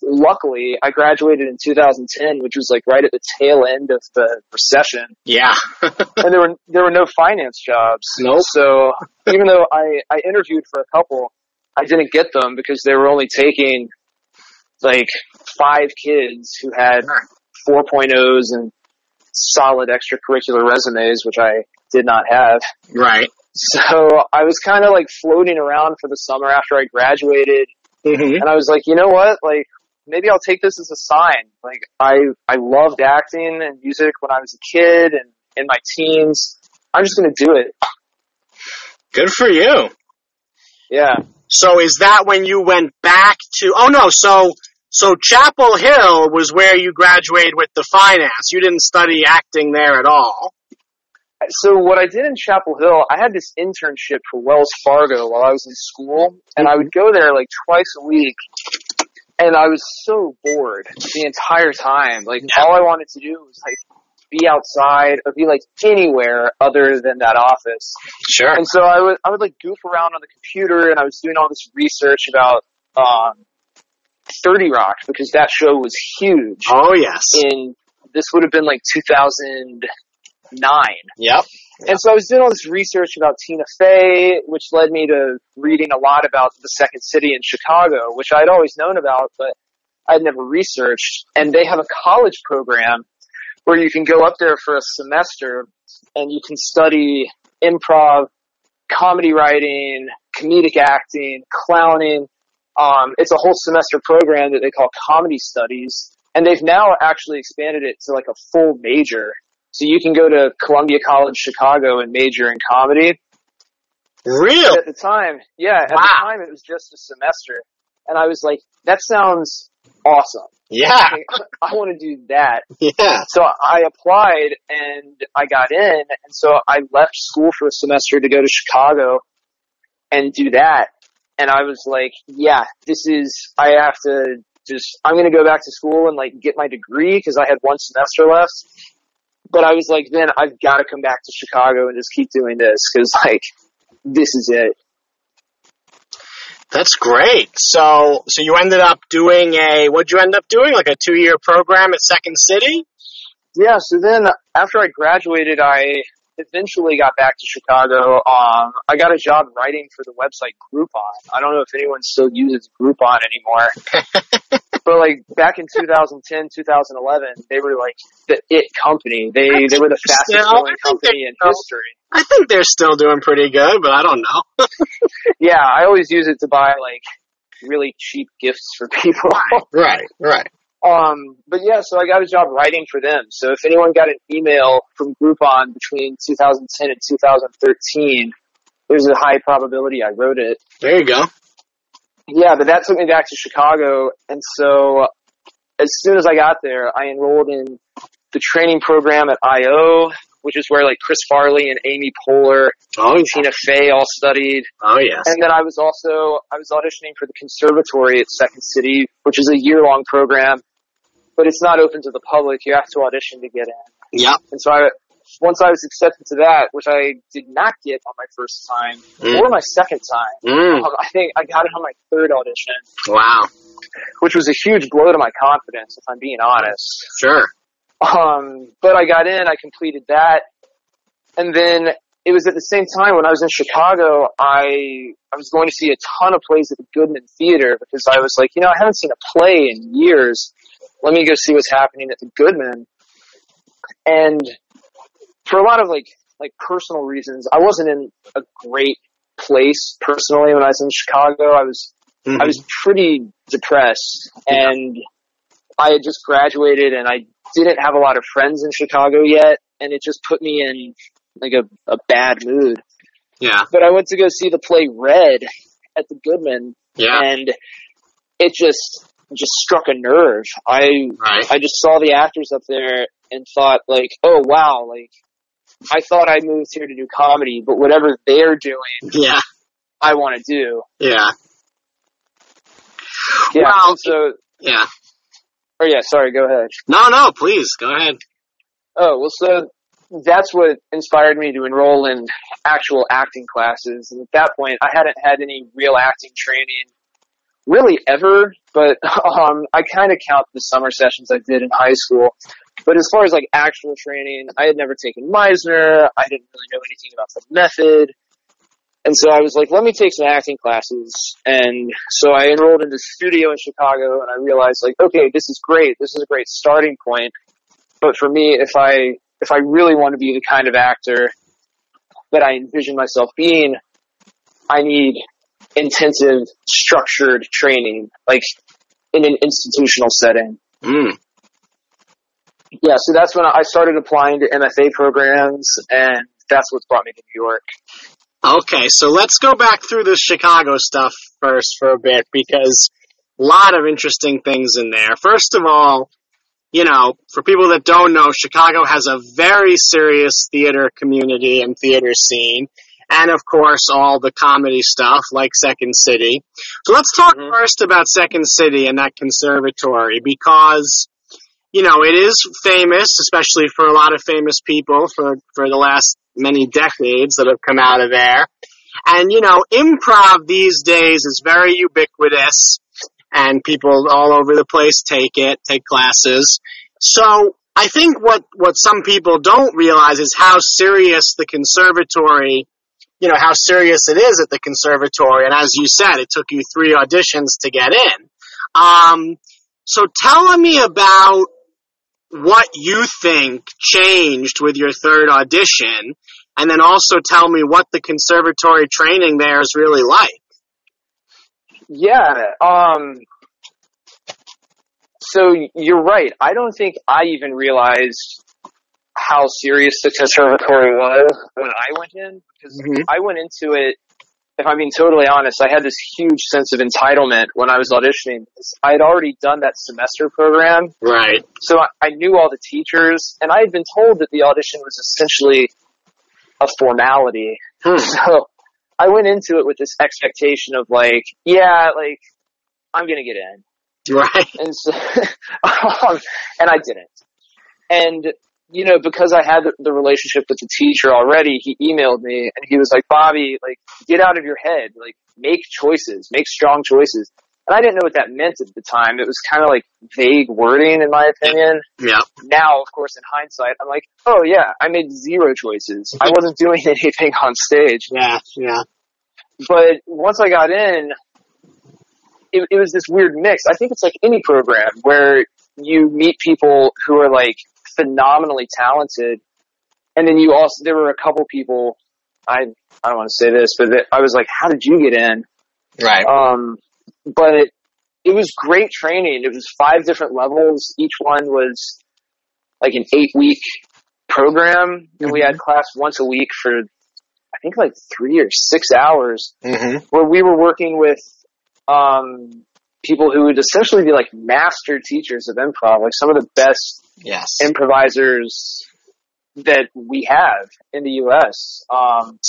luckily, I graduated in 2010, which was like right at the tail end of the recession, Yeah. and there were there were no finance jobs. Nope. So even though I I interviewed for a couple, I didn't get them because they were only taking like five kids who had 4.0s and solid extracurricular resumes, which I did not have. right. So I was kind of like floating around for the summer after I graduated, Mm-hmm. and I was like, you know what? Like maybe I'll take this as a sign. Like I I loved acting and music when I was a kid and in my teens. I'm just gonna do it. Good for you. Yeah. So is that when you went back to? Oh no. So so Chapel Hill was where you graduated with the finance. You didn't study acting there at all. So what I did in Chapel Hill, I had this internship for Wells Fargo while I was in school, and I would go there like twice a week, and I was so bored the entire time. Like all I wanted to do was like be outside or be like anywhere other than that office. Sure. And so I would I would like goof around on the computer, and I was doing all this research about um, Thirty Rock because that show was huge. Oh yes. In this would have been like 2009. Yep. And so I was doing all this research about Tina Fey, which led me to reading a lot about the Second City in Chicago, which I'd always known about, but I'd never researched. And they have a college program where you can go up there for a semester and you can study improv, comedy writing, comedic acting, clowning. Um, it's a whole semester program that they call comedy studies. And they've now actually expanded it to like a full major. So you can go to Columbia College Chicago and major in comedy. Real. At the time, yeah, at Wow. the time it was just a semester. And I was like, that sounds awesome. Yeah. Like, I want to do that. Yeah. So I applied and I got in. And so I left school for a semester to go to Chicago and do that. And I was like, yeah, this is, I have to just, I'm going to go back to school and like get my degree because I had one semester left. But I was like, then I've got to come back to Chicago and just keep doing this because like, this is it. That's great. So so you ended up doing a what'd you end up doing? Like a two year program at Second City? Yeah, so then after I graduated, I eventually got back to Chicago. Um, I got a job writing for the website Groupon. I don't know if anyone still uses Groupon anymore. but like back in 2010, 2011, they were like the it company. They they were the fastest I growing company in still- history. I think they're still doing pretty good, but I don't know. Yeah, I always use it to buy like really cheap gifts for people. Right, right. Um, but yeah, so I got a job writing for them. So if anyone got an email from Groupon between 2010 and 2013, there's a high probability I wrote it. There you go. Yeah, but that took me back to Chicago, and so as soon as I got there, I enrolled in the training program at IO, which is where like Chris Farley and Amy Poehler, Oh, and Tina Fey all studied. oh yes. And then I was also I was auditioning for the conservatory at Second City, which is a year long program, but it's not open to the public. You have to audition to get in. Yeah. And so I once I was accepted to that, which I did not get on my first time Mm. or my second time. Mm. Um, I think I got it on my third audition, Wow. which was a huge blow to my confidence, if I'm being honest. Sure. Um, but I got in, I completed that, and then it was at the same time when I was in Chicago, I I was going to see a ton of plays at the Goodman Theater because I was like, you know, I haven't seen a play in years. Let me go see what's happening at the Goodman. And for a lot of like like personal reasons, I wasn't in a great place personally when I was in Chicago. I was Mhm. I was pretty depressed and I had just graduated and I didn't have a lot of friends in Chicago yet and it just put me in like a, a bad mood. yeah. But I went to go see the play Red at the Goodman Yeah. and it just just struck a nerve. I Right. I just saw the actors up there and thought like, oh wow, like I thought I moved here to do comedy, but whatever they're doing, Yeah. I want to do. Yeah. Yeah. Well, so, Yeah. or yeah, sorry, go ahead. No, no, please go ahead. Oh, well, so that's what inspired me to enroll in actual acting classes. And at that point, I hadn't had any real acting training really ever, but um, I kind of count the summer sessions I did in high school. But as far as like actual training, I had never taken Meisner. I didn't really know anything about the method. And so I was like, let me take some acting classes. And so I enrolled in the studio in Chicago and I realized like, okay, this is great. This is a great starting point. But for me, if I, if I really want to be the kind of actor that I envision myself being, I need intensive, structured training, like in an institutional setting. Mm. Yeah, so that's when I started applying to MFA programs, and that's what's brought me to New York. Okay, so let's go back through the Chicago stuff first for a bit because a lot of interesting things in there. First of all, you know, for people that don't know, Chicago has a very serious theater community and theater scene. And of course, all the comedy stuff like Second City. So let's talk Mhm. first about Second City and that conservatory because, you know, it is famous, especially for a lot of famous people for, for the last many decades that have come out of there. And, you know, improv these days is very ubiquitous and people all over the place take it, take classes. So I think what, what some people don't realize is how serious the conservatory, you know, how serious it is at the conservatory. And as you said, it took you three auditions to get in. Um, so tell me about what you think changed with your third audition, and then also tell me what the conservatory training there is really like. Yeah, um, so you're right. I don't think I even realized how serious the conservatory was when I went in, because Mhm. I went into it, if I'm being totally honest, I had this huge sense of entitlement when I was auditioning. I had already done that semester program, Right. so I, I knew all the teachers, and I had been told that the audition was essentially a formality. Hmm. So I went into it with this expectation of like, yeah, like I'm gonna get in, Right. and so, um, and I didn't. And you know, because I had the, the relationship with the teacher already, he emailed me and he was like, Bobby, like, get out of your head, like, make choices, make strong choices. And I didn't know what that meant at the time. It was kind of like vague wording, in my opinion Yeah. now, of course, in hindsight, I'm like, oh yeah, I made zero choices. I wasn't doing anything on stage. Yeah. Yeah. But once I got in, it, it was this weird mix. I think it's like any program where you meet people who are like phenomenally talented, and then you also there were a couple people. I I don't want to say this, but that, I was like, how did you get in? Right. Um, but it, it was great training. It was five different levels. Each one was like an eight week program, and we had class once a week for I think like three or six hours, Mm-hmm. where we were working with um, people who would essentially be like master teachers of improv, like some of the best Yes. improvisers that we have in the U.S. Um,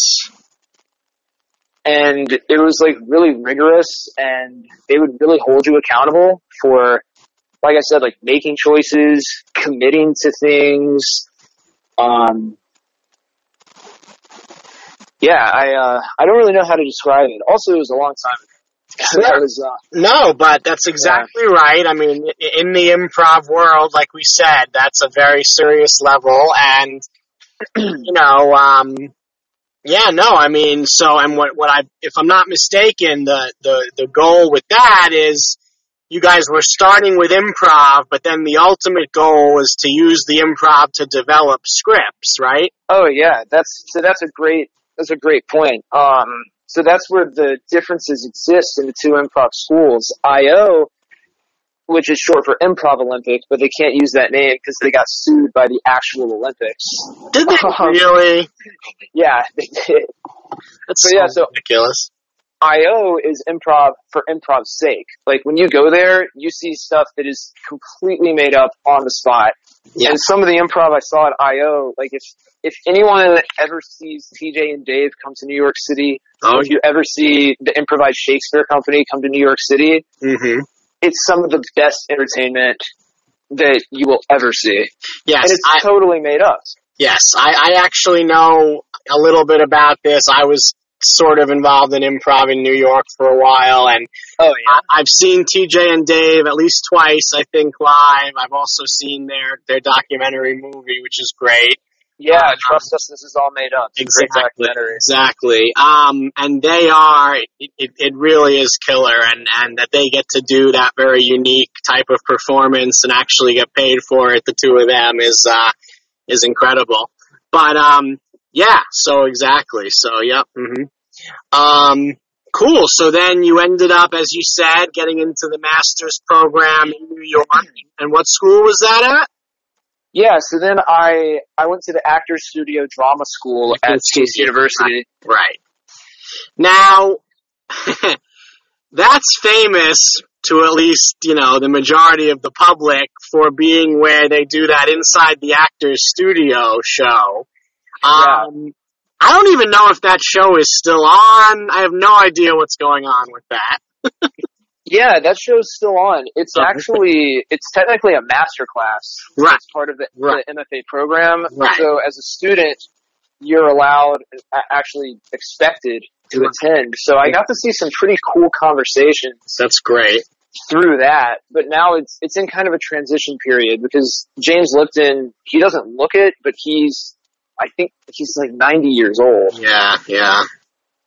and it was like really rigorous, and they would really hold you accountable for, like I said, like making choices, committing to things. Um, yeah, I uh, I don't really know how to describe it. Also, it was a long time. ago. Was uh, No, but that's exactly right. I mean, in the improv world, like we said, that's a very serious level, and you know, um, yeah, no, I mean, so and what what I, if I'm not mistaken, the the the goal with that is you guys were starting with improv, but then the ultimate goal is to use the improv to develop scripts, right? Oh yeah, that's so that's a great that's a great point. Um, so that's where the differences exist in the two improv schools. IO, which is short for Improv Olympic, but they can't use that name because they got sued by the actual Olympics. Did they um, really? Yeah, they did. That's So, yeah, so- ridiculous. IO is improv for improv's sake. Like when you go there, you see stuff that is completely made up on the spot. Yeah. And some of the improv I saw at IO, like if if anyone ever sees TJ and Dave come to New York City, Oh, if you ever see the improvised Shakespeare company come to New York City, hmm it's some of the best entertainment that you will ever see. Yes, And it's I, totally made up. Yes, I, I actually know a little bit about this. I was sort of involved in improv in New York for a while, and Oh yeah. I, I've seen TJ and Dave at least twice, I think, live. I've also seen their their documentary movie, which is great. Yeah, trust us, this is all made up. It's Exactly. Exactly. Um, and they are, it, it, it really is killer and, and that they get to do that very unique type of performance and actually get paid for it, the two of them is, uh, is incredible. But, um, yeah, so exactly. So, yep. hmm Um, cool. So then you ended up, as you said, getting into the master's program in New York. And what school was that at? Yeah, so then I I went to the Actors Studio Drama School at Pace University. Right. Now, that's famous to at least, you know, the majority of the public for being where they do that inside the actor's studio show. Um, I don't even know if that show is still on. I have no idea what's going on with that. Yeah, that show's still on. It's actually it's technically a master class. Right. It's part of the, Right. the MFA program. Right. So as a student, you're allowed, actually expected to Right. attend. So I got to see some pretty cool conversations That's great. through that. But now it's it's in kind of a transition period because James Lipton, he doesn't look it, but he's I think he's like 90 years old. Yeah, yeah.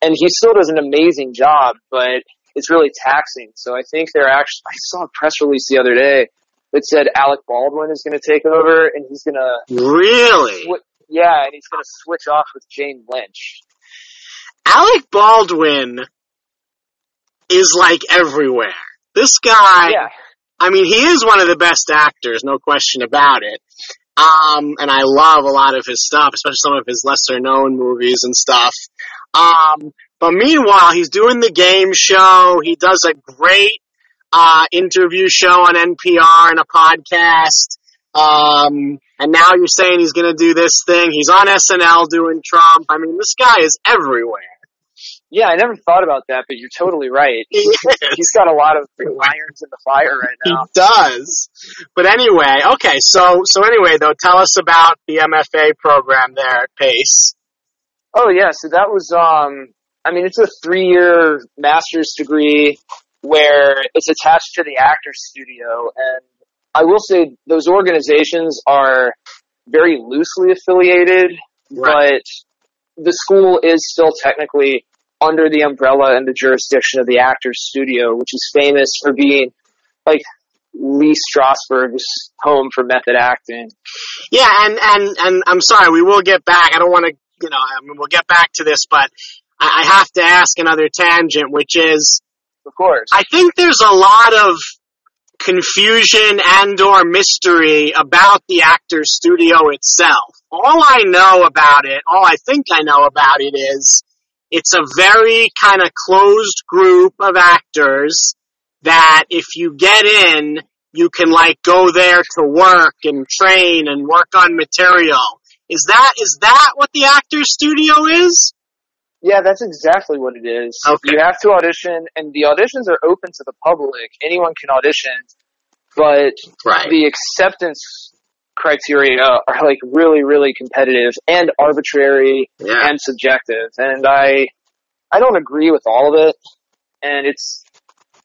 and he still does an amazing job, but it's really taxing. So I think they're actually, I saw a press release the other day that said Alec Baldwin is going to take over and he's going to, Really? yeah, and he's going to switch off with Jane Lynch. Alec Baldwin is like everywhere. This guy, yeah. I mean, he is one of the best actors, no question about it. Um, and I love a lot of his stuff, especially some of his lesser known movies and stuff. Um, but meanwhile, he's doing the game show. He does a great, uh, interview show on NPR and a podcast. Um, and now you're saying he's gonna do this thing. He's on SNL doing Trump. I mean, this guy is everywhere. Yeah, I never thought about that, but you're totally right. He. He's got a lot of irons in the fire right now. He does. But anyway, okay, so so anyway though, tell us about the MFA program there at Pace. Oh yeah, so that was um I mean it's a three year master's degree where it's attached to the actor's studio and I will say those organizations are very loosely affiliated, Right. but the school is still technically under the umbrella and the jurisdiction of the actor's studio, which is famous for being like Lee Strasberg's home for method acting. Yeah, and and and I'm sorry, we will get back. I don't want to, you know, I mean, we'll get back to this, but I, I have to ask another tangent, which is, Of course. I think there's a lot of confusion and or mystery about the actor's studio itself. All I know about it, all I think I know about it is it's a very kind of closed group of actors that if you get in, you can like go there to work and train and work on material. Is that is that what the actor's studio is? Yeah, that's exactly what it is. Okay. You have to audition, and the auditions are open to the public. Anyone can audition, but Right. the acceptance criteria are like really, really competitive and arbitrary Yeah. and subjective. And I, I don't agree with all of it. And it's,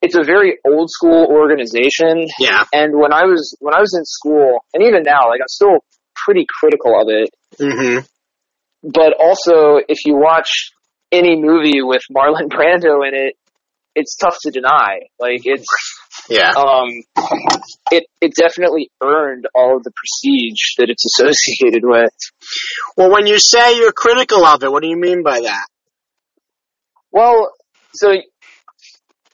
it's a very old school organization. Yeah. And when I was, when I was in school, and even now, like I'm still pretty critical of it. Mm-hmm. But also, if you watch any movie with Marlon Brando in it, it's tough to deny. Like it's, Yeah. um, it it definitely earned all of the prestige that it's associated with. Well, when you say you're critical of it, what do you mean by that? Well, so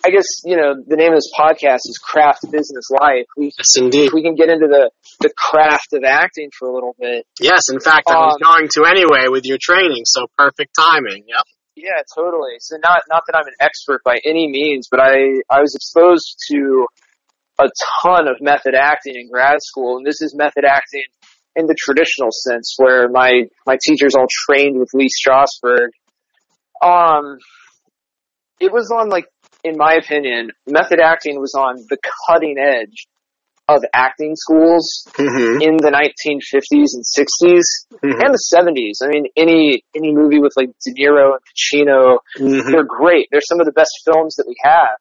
I guess you know the name of this podcast is Craft Business Life. We Yes, indeed. we can get into the the craft of acting for a little bit. Yes, in fact, I was Um, going to anyway with your training, so perfect timing. Yep. Yeah, totally. So not not that I'm an expert by any means, but I I was exposed to a ton of method acting in grad school, and this is method acting in the traditional sense, where my my teachers all trained with Lee Strasberg. Um, it was on like, in my opinion, method acting was on the cutting edge of acting schools Mm-hmm. in the 1950s and 60s Mm-hmm. and the 70s. I mean, any any movie with like De Niro and Pacino, Mm-hmm. they're great. They're some of the best films that we have.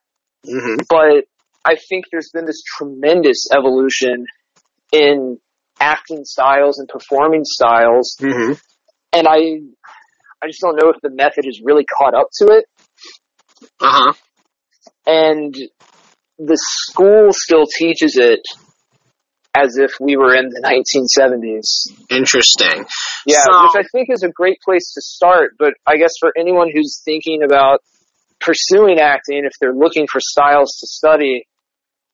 Mm-hmm. But I think there's been this tremendous evolution in acting styles and performing styles, Mm-hmm. and I I just don't know if the method has really caught up to it. Uh huh. And the school still teaches it as if we were in the 1970s. Interesting. Yeah, So- which I think is a great place to start. But I guess for anyone who's thinking about pursuing acting, if they're looking for styles to study,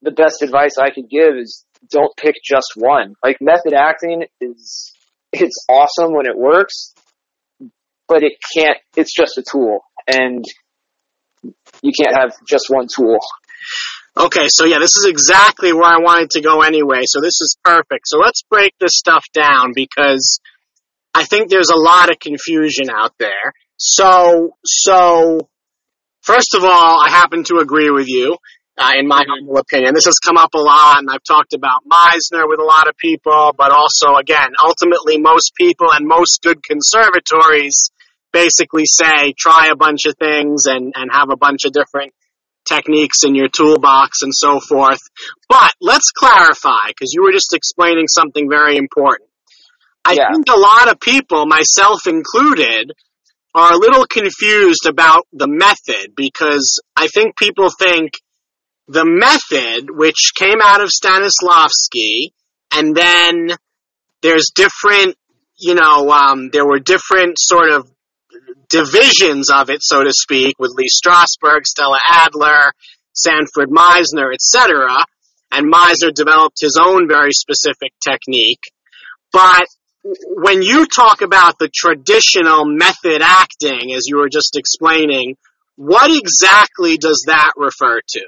the best advice I could give is don't pick just one. Like method acting is, it's awesome when it works, but it can't, it's just a tool and you can't have just one tool. Okay, so yeah, this is exactly where I wanted to go anyway, so this is perfect. So let's break this stuff down because I think there's a lot of confusion out there. So, so, first of all, I happen to agree with you, uh, in my humble opinion. This has come up a lot, and I've talked about Meisner with a lot of people, but also, again, ultimately most people and most good conservatories basically say try a bunch of things and, and have a bunch of different techniques in your toolbox and so forth. But let's clarify, because you were just explaining something very important. I Yeah. think a lot of people, myself included, are a little confused about the method because I think people think the method, which came out of Stanislavski, and then there's different, you know, um, there were different sort of divisions of it, so to speak, with Lee Strasberg, Stella Adler, Sanford Meisner, etc. And Meisner developed his own very specific technique. But when you talk about the traditional method acting, as you were just explaining, what exactly does that refer to?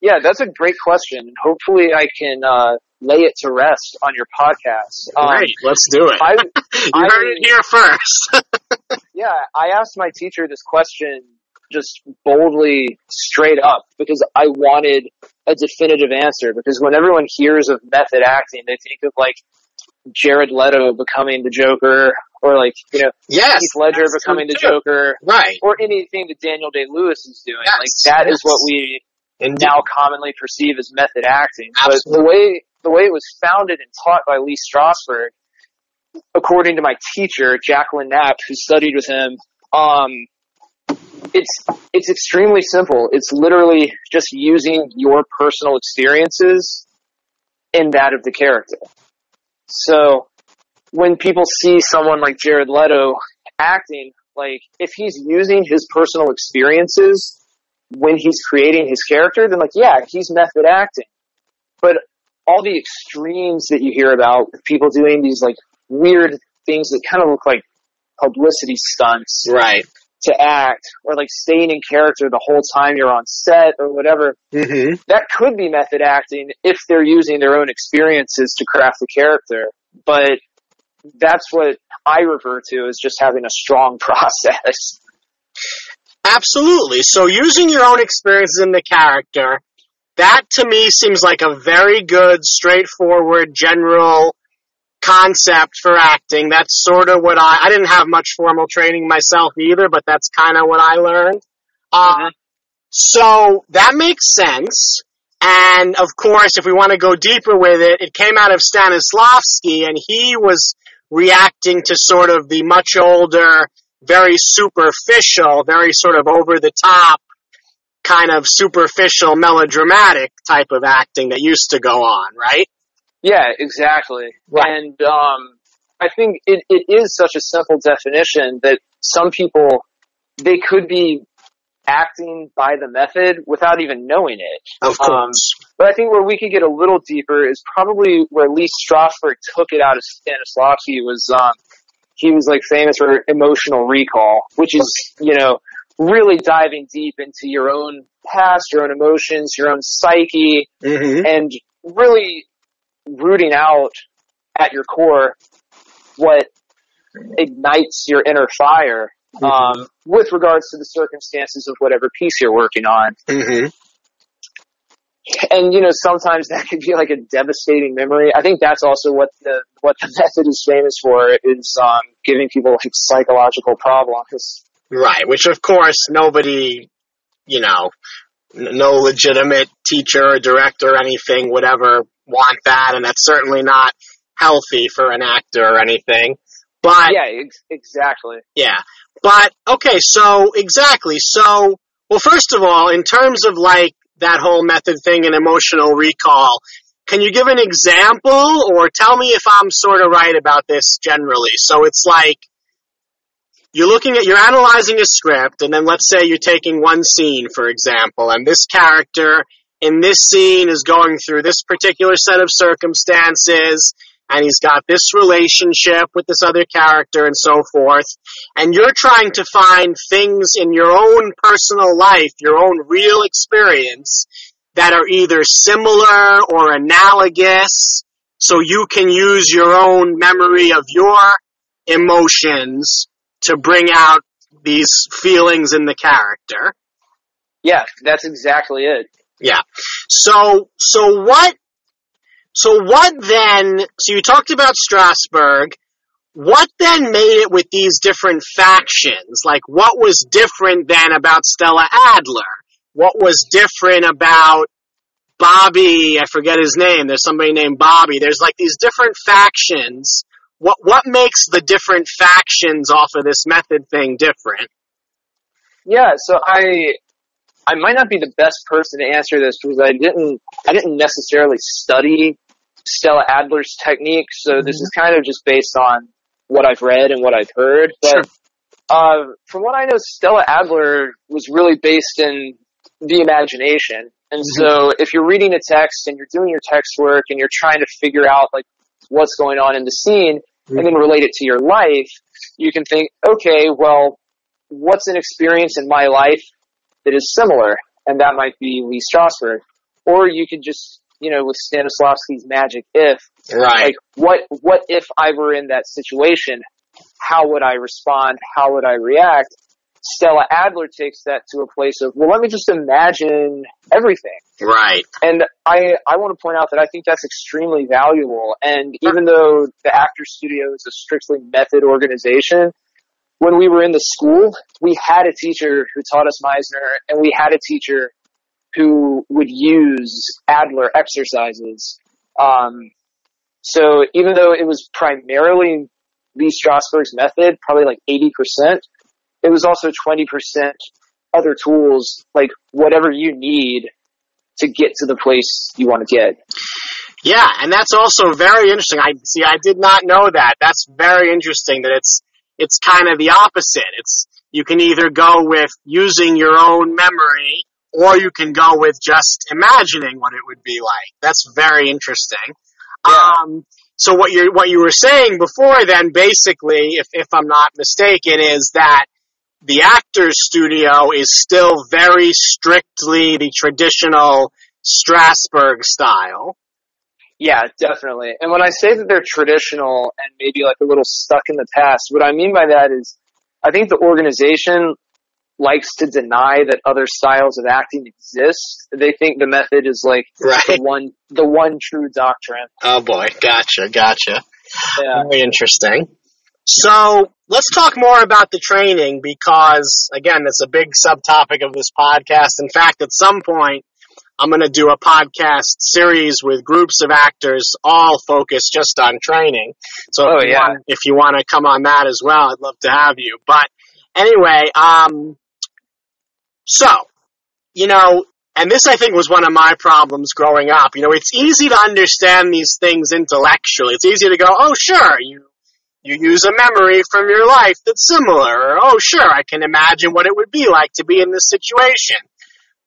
Yeah, that's a great question. Hopefully I can, uh, lay it to rest on your podcast. Um, Great, let's do it. I, you I- heard it here first. Yeah, I asked my teacher this question just boldly straight up because I wanted a definitive answer because when everyone hears of method acting, they think of like Jared Leto becoming the Joker or like, you know, yes, Heath Ledger becoming the too. Joker Right. or anything that Daniel Day-Lewis is doing. Yes, like that is yes. what we Indeed. now commonly perceive as method acting. But the way the way it was founded and taught by Lee Strasberg, according to my teacher Jacqueline Knapp, who studied with him, um, it's it's extremely simple. It's literally just using your personal experiences in that of the character. So when people see someone like Jared Leto acting, like if he's using his personal experiences when he's creating his character, then like yeah, he's method acting. But all the extremes that you hear about people doing these like weird things that kind of look like publicity stunts, Right. to act or like staying in character the whole time you're on set or whatever. Mm-hmm. That could be method acting if they're using their own experiences to craft the character. But that's what I refer to as just having a strong process. Absolutely. So using your own experiences in the character, that to me seems like a very good, straightforward, general concept for acting. That's sort of what I, I didn't have much formal training myself either, but that's kind of what I learned. Uh, Mhm. So that makes sense. And of course, if we want to go deeper with it, it came out of Stanislavski and he was reacting to sort of the much older, very superficial, very sort of over the top, kind of superficial melodramatic type of acting that used to go on, right? Yeah, exactly. Right. And um, I think it, it is such a simple definition that some people they could be acting by the method without even knowing it. Of Um, But I think where we could get a little deeper is probably where Lee Strasberg took it out of Stanislavski was um, he was like famous for emotional recall, which is you know really diving deep into your own past, your own emotions, your own psyche, hmm and really rooting out at your core what ignites your inner fire um, with regards to the circumstances of whatever piece you're working on. hmm And you know, sometimes that could be like a devastating memory. I think that's also what the what the method is famous for is um, giving people like psychological problems. Right, which of course nobody, you know, n- no legitimate teacher or director or anything would ever want that, and that's certainly not healthy for an actor or anything. But Yeah, ex- exactly. yeah. But okay, so exactly. So, well, first of all, in terms of like that whole method thing and emotional recall, can you give an example or tell me if I'm sort of right about this generally? So it's like you're looking at, you're analyzing a script and then let's say you're taking one scene, for example, and this character in this scene is going through this particular set of circumstances and he's got this relationship with this other character and so forth and you're trying to find things in your own personal life, your own real experience that are either similar or analogous so you can use your own memory of your emotions to bring out these feelings in the character. Yeah, that's exactly it. Yeah. So, so what, so what then, so you talked about Strasberg. What then made it with these different factions? Like, what was different then about Stella Adler? What was different about Bobby? I forget his name. There's somebody named Bobby. There's like these different factions. What, what makes the different factions off of this method thing different? Yeah, so I I might not be the best person to answer this because I didn't I didn't necessarily study Stella Adler's technique, so this mm-hmm. is kind of just based on what I've read and what I've heard. But uh, from what I know, Stella Adler was really based in the imagination. And mm-hmm. so if you're reading a text and you're doing your text work and you're trying to figure out like what's going on in the scene mm-hmm. and then relate it to your life, you can think, okay, well, what's an experience in my life that is similar? And that might be Lee Strasberg. Or you could just, you know, with Stanislavski's magic if, Right. like, what, what if I were in that situation? How would I respond? How would I react? Stella Adler takes that to a place of, well, let me just imagine everything. right. And I, I want to point out that I think that's extremely valuable. And even though the Actor Studio is a strictly method organization, when we were in the school, we had a teacher who taught us Meisner, and we had a teacher who would use Adler exercises. Um, so even though it was primarily Lee Strasberg's method, probably like 80%, it was also 20% other tools, like whatever you need to get to the place you want to get. Yeah, and that's also very interesting. I see. I did not know that. That's very interesting. That it's it's kind of the opposite. It's you can either go with using your own memory, or you can go with just imagining what it would be like. That's very interesting. Yeah. Um, so what you what you were saying before then, basically, if if I'm not mistaken, is that the actor's studio is still very strictly the traditional Strasberg style. Yeah, definitely. And when I say that they're traditional and maybe like a little stuck in the past, what I mean by that is I think the organization likes to deny that other styles of acting exist. They think the method is like Right. the one the one true doctrine. Oh boy, gotcha, gotcha. Yeah. Very interesting. So let's talk more about the training because again, it's a big subtopic of this podcast. In fact, at some point, I'm going to do a podcast series with groups of actors, all focused just on training. So Oh, if, you yeah. want, if you want to come on that as well, I'd love to have you. But anyway, um, so, you know, and this I think was one of my problems growing up. You know, it's easy to understand these things intellectually. It's easy to go, oh sure, you you use a memory from your life that's similar, or oh sure, I can imagine what it would be like to be in this situation.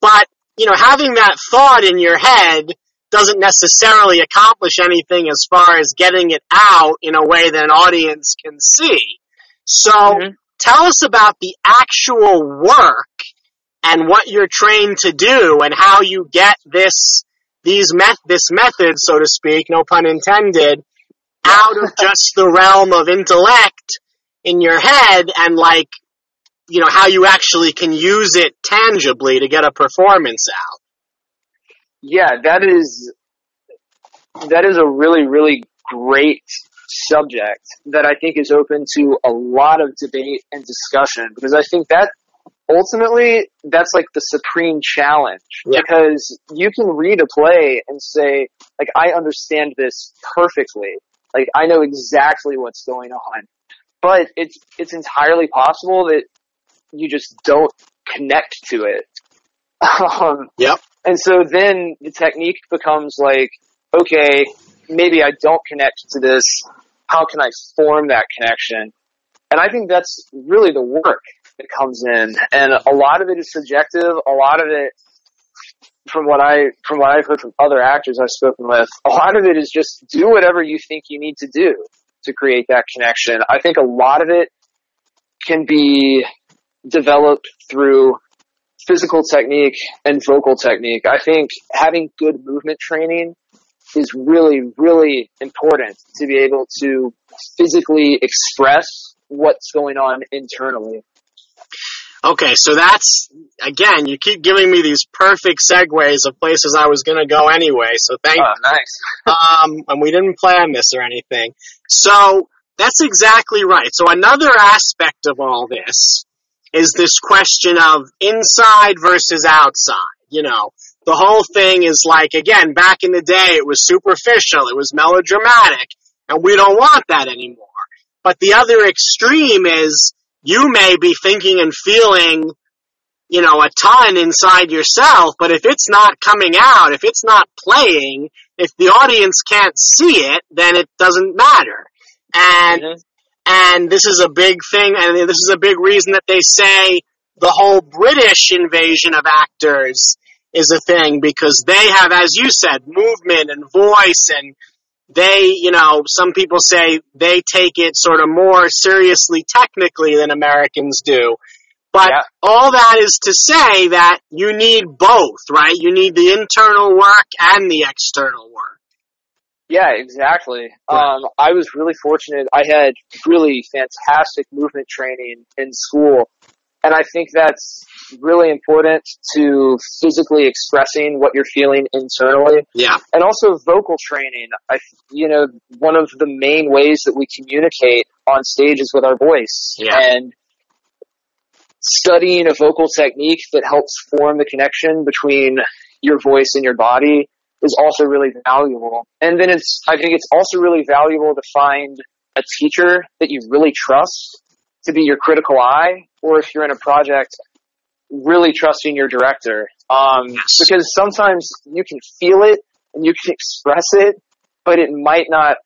But, you know, having that thought in your head doesn't necessarily accomplish anything as far as getting it out in a way that an audience can see. So, Mhm. tell us about the actual work and what you're trained to do and how you get this these met this method, so to speak, no pun intended, out of just the realm of intellect in your head and like you know how you actually can use it tangibly to get a performance out. Yeah, that is that is a really, really great subject that I think is open to a lot of debate and discussion because I think that ultimately that's like the supreme challenge Yeah. because you can read a play and say like I understand this perfectly like I know exactly what's going on but it's it's entirely possible that you just don't connect to it um Yep. and so then the technique becomes like, okay, maybe I don't connect to this. How can I form that connection? And I think that's really the work that comes in. And a lot of it is subjective. A lot of it, from what I, from what I've heard from other actors I've spoken with, a lot of it is just do whatever you think you need to do to create that connection. I think a lot of it can be developed through physical technique and vocal technique. I think having good movement training is really, really important to be able to physically express what's going on internally. Okay, so that's again, you keep giving me these perfect segues of places I was going to go anyway. So thank Oh, nice. um, and we didn't plan this or anything. So that's exactly right. So another aspect of all this is this question of inside versus outside. You know, the whole thing is like, again, back in the day, it was superficial, it was melodramatic, and we don't want that anymore. But the other extreme is you may be thinking and feeling you know, a ton inside yourself, but if it's not coming out, if it's not playing, if the audience can't see it, then it doesn't matter. And, Mhm. and this is a big thing, and this is a big reason that they say the whole British invasion of actors is a thing because they have, as you said, movement and voice and they, you know, some people say they take it sort of more seriously technically than Americans do. But Yeah. all that is to say that you need both, right? You need the internal work and the external work. Yeah, exactly. Right. Um, I was really fortunate. I had really fantastic movement training in school. And I think that's really important to physically expressing what you're feeling internally. Yeah. and also vocal training. I, you know, one of the main ways that we communicate on stage is with our voice. Yeah. And studying a vocal technique that helps form the connection between your voice and your body is also really valuable. And then it's, I think it's also really valuable to find a teacher that you really trust to be your critical eye, or if you're in a project, really trusting your director. Um, Yes. because sometimes you can feel it and you can express it, but it might not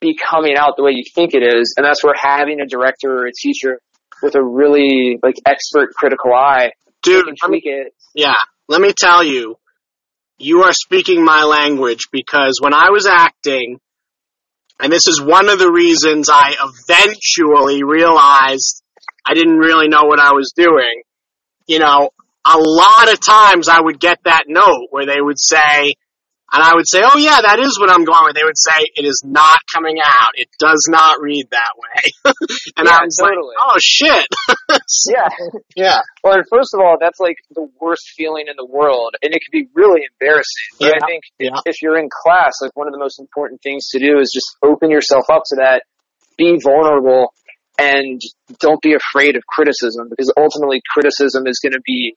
be coming out the way you think it is. And that's where having a director or a teacher with a really like expert critical eye Dude, can tweak it. yeah, let me tell you, you are speaking my language because when I was acting, and this is one of the reasons I eventually realized I didn't really know what I was doing. You know, a lot of times I would get that note where they would say, and I would say, oh yeah, that is what I'm going with. They would say, it is not coming out. It does not read that way. and Yeah, I was totally. like, oh shit. Yeah. yeah. Well, and first of all, that's like the worst feeling in the world, and it can be really embarrassing. But Yeah, I think yeah. if you're in class, like one of the most important things to do is just open yourself up to that, be vulnerable, and don't be afraid of criticism because ultimately criticism is going to be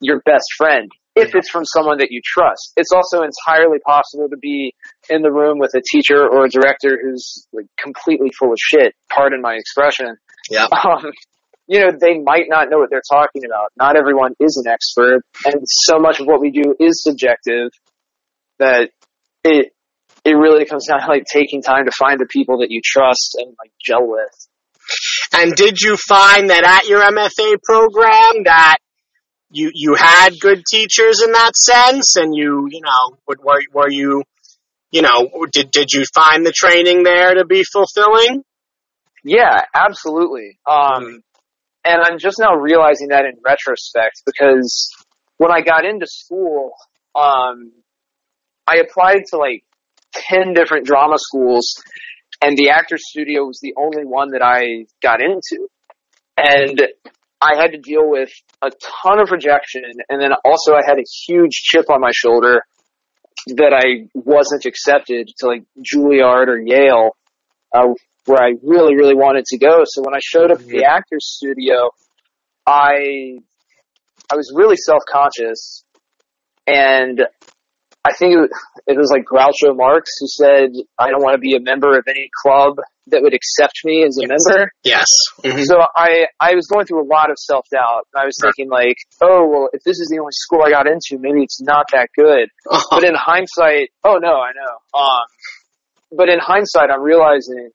your best friend if it's from someone that you trust. It's also entirely possible to be in the room with a teacher or a director who's like completely full of shit. Pardon my expression. Yeah. Um, you know, they might not know what they're talking about. Not everyone is an expert, and so much of what we do is subjective that it it really comes down to like taking time to find the people that you trust and like gel with. And did you find that at your MFA program that you you had good teachers in that sense, and you you know were were, you you know did did you find the training there to be fulfilling? Yeah, absolutely. Um, and I'm just now realizing that in retrospect because when I got into school, um, I applied to like 10 different drama schools and the Actors studio was the only one that I got into. And I had to deal with a ton of rejection and then also I had a huge chip on my shoulder that I wasn't accepted to like Juilliard or Yale, uh, where I really, really wanted to go. So when I showed up at the actor's studio, I, I was really self-conscious and I think it, it was like Groucho Marx who said, I don't want to be a member of any club that would accept me as a Yes. member. Yes. Mhm. So I, I was going through a lot of self-doubt. I was thinking like, oh, well, if this is the only school I got into, maybe it's not that good. But in hindsight, oh no, I know. Um, but in hindsight, I'm realizing,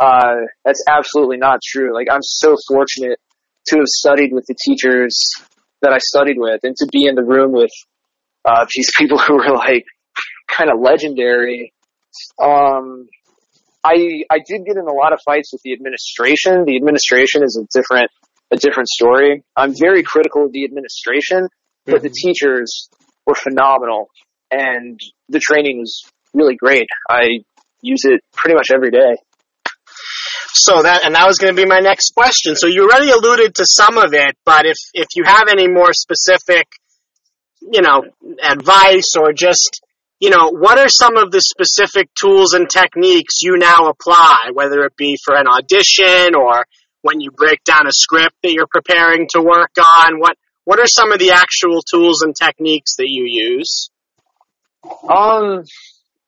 uh, that's absolutely not true. Like, I'm so fortunate to have studied with the teachers that I studied with and to be in the room with, uh, these people who were like kind of legendary. Um, I, I did get in a lot of fights with the administration. The administration is a different, a different story. I'm very critical of the administration, but the teachers were phenomenal and the training was really great. I use it pretty much every day. So that, and that was going to be my next question. So you already alluded to some of it, but if, if you have any more specific, you know, advice or just, you know, what are some of the specific tools and techniques you now apply, whether it be for an audition or when you break down a script that you're preparing to work on? What, what are some of the actual tools and techniques that you use? Um,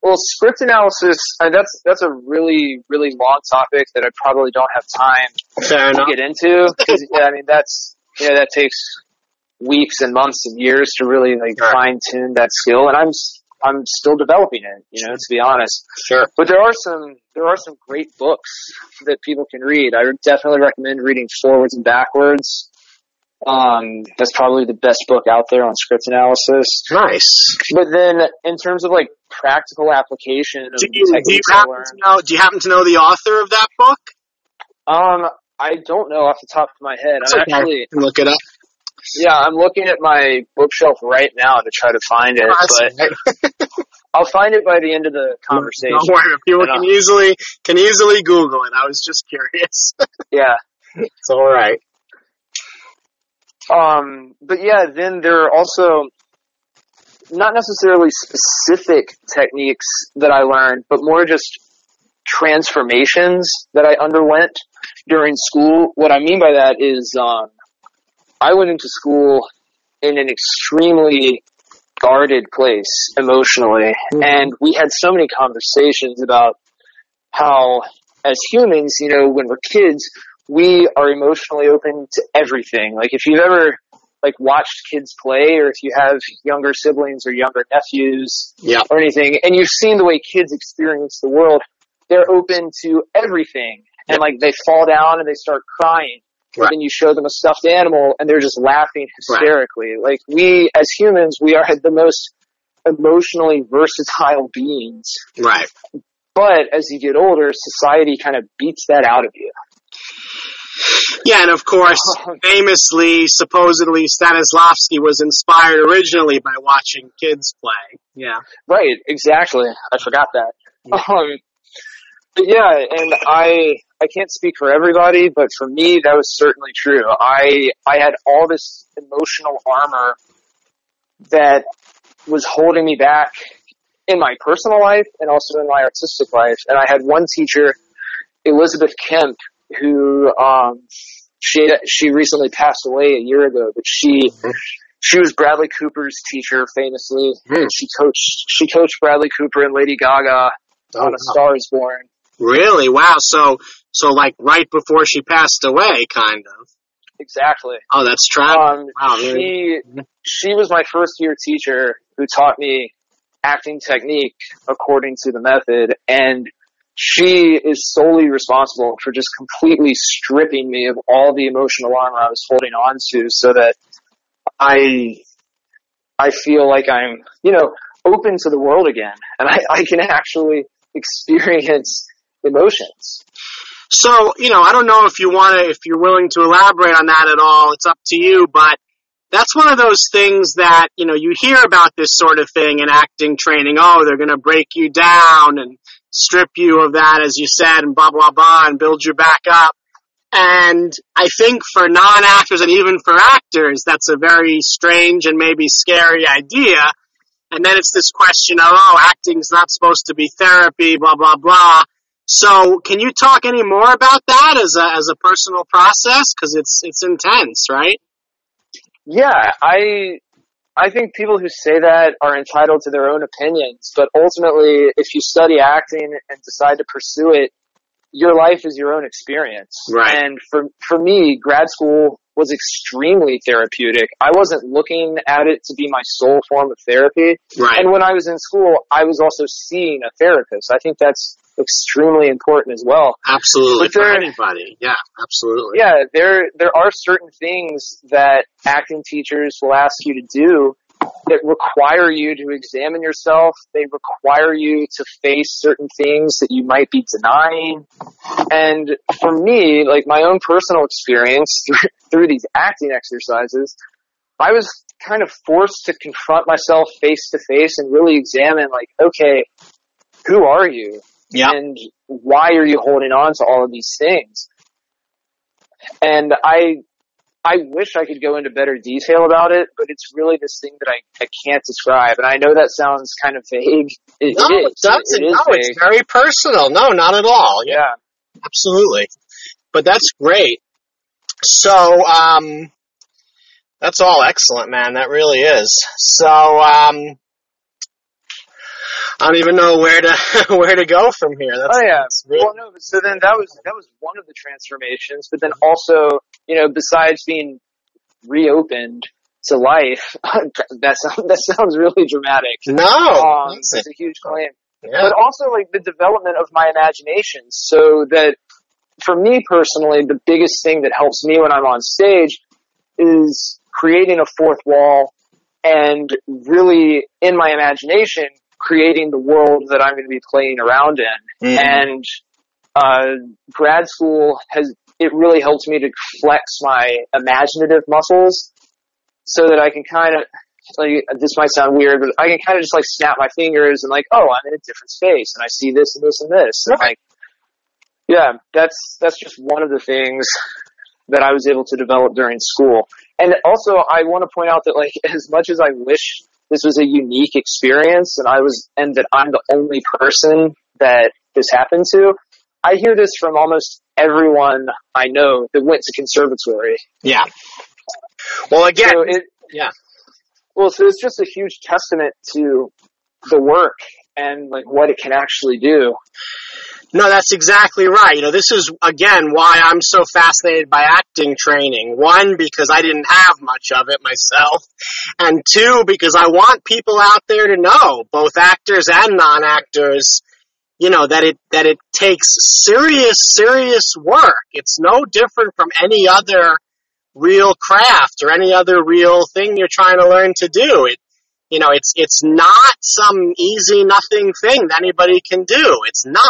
well, script analysis, uh, that's, that's a really, really long topic that I probably don't have time Fair to enough. get into. yeah, I mean, that's, you know, that takes weeks and months and years to really like Sure. fine tune that skill. And I'm, I'm still developing it, you know, to be honest. Sure. But there are some there are some great books that people can read. I would definitely recommend reading Forwards and Backwards. Um, that's probably the best book out there on script analysis. Nice. But then, in terms of like practical application of Do the you, do you techniques happen to know, do you happen to know the author of that book? um, I don't know off the top of my head. It's I'm okay. actually, Look it up. Yeah, I'm looking at my bookshelf right now to try to find it, but. I'll find it by the end of the conversation. Don't worry, people can easily can easily Google it. I was just curious. Yeah. it's all right. Um, but yeah, then there are also not necessarily specific techniques that I learned, but more just transformations that I underwent during school. What I mean by that is, um, I went into school in an extremely guarded place emotionally, mm-hmm. and we had so many conversations about how, as humans, you know, when we're kids, we are emotionally open to everything. Like if you've ever like watched kids play or if you have younger siblings or younger nephews Yeah. or anything and you've seen the way kids experience the world, they're open to everything. And like they fall down and they start crying. Right. And then you show them a stuffed animal and they're just laughing Right. hysterically. Like we as humans, we are the most emotionally versatile beings. Right. But as you get older, society kind of beats that out of you. Yeah, and of course, famously, supposedly, Stanislavski was inspired originally by watching kids play. Yeah. Right, exactly. I forgot that. Yeah. Um, yeah, and I I can't speak for everybody, but for me that was certainly true. I I had all this emotional armor that was holding me back in my personal life and also in my artistic life. And I had one teacher, Elizabeth Kemp, who um, she she recently passed away a year ago, but she she was Bradley Cooper's teacher famously. Mm. She coached she coached Bradley Cooper and Lady Gaga oh, on A Star Is Born. Really? Wow. So so like right before she passed away, kind of. Exactly. Oh, that's tragic. Um, wow, she she was my first year teacher who taught me acting technique according to the method, and she is solely responsible for just completely stripping me of all the emotional armor I was holding on to, so that I I feel like I'm you know open to the world again, and I, I can actually experience emotions. So, you know, I don't know if you want to, if you're willing to elaborate on that at all. It's up to you, but that's one of those things that, you know, you hear about this sort of thing in acting training. Oh, they're going to break you down and strip you of that, as you said, and blah, blah, blah, and build you back up. And I think for non-actors and even for actors, that's a very strange and maybe scary idea. And then it's this question of, oh, acting's not supposed to be therapy, blah, blah, blah. So, can you talk any more about that as a as a personal process? Because it's it's intense, right? Yeah, I I think people who say that are entitled to their own opinions, but ultimately, if you study acting and decide to pursue it, your life is your own experience. Right. And for for me, grad school was extremely therapeutic. I wasn't looking at it to be my sole form of therapy. Right. And when I was in school, I was also seeing a therapist. I think that's extremely important as well. Absolutely. for anybody. Yeah, absolutely. Yeah, there there are certain things that acting teachers will ask you to do that require you to examine yourself. They require you to face certain things that you might be denying. And for me, like my own personal experience through, through these acting exercises, I was kind of forced to confront myself face to face and really examine like, okay, who are you? Yeah. And why are you holding on to all of these things? And I, I wish I could go into better detail about it, but it's really this thing that I, I can't describe. And I know that sounds kind of vague. It, no, it, it doesn't. It no, vague. it's very personal. No, not at all. Yeah. yeah. Absolutely. But that's great. So, um, that's all excellent, man. That really is. So, um, I don't even know where to where to go from here. That's, oh yeah. Really well, no. So then that was that was one of the transformations, but then also, you know, besides being reopened to life, that sounds that sounds really dramatic. No, um, it's a huge claim. Yeah. But also like the development of my imagination, so that for me personally, the biggest thing that helps me when I'm on stage is creating a fourth wall and really in my imagination creating the world that I'm going to be playing around in. Mm. And uh, grad school has it really helps me to flex my imaginative muscles so that I can kind of like this might sound weird, but I can kind of just like snap my fingers and like, oh, I'm in a different space and I see this and this and this. And like, yeah, that's that's just one of the things that I was able to develop during school. And also, I want to point out that like as much as I wish this was a unique experience and I was, and that I'm the only person that this happened to. I hear this from almost everyone I know that went to conservatory. Yeah. Well, again, so it, yeah. Well, so it's just a huge testament to the work and like what it can actually do. No, that's exactly right. You know, this is again why I'm so fascinated by acting training. One, because I didn't have much of it myself. And two, because I want people out there to know, both actors and non-actors, you know, that it, that it takes serious, serious work. It's no different from any other real craft or any other real thing you're trying to learn to do. It, you know, it's, it's not some easy nothing thing that anybody can do. It's not.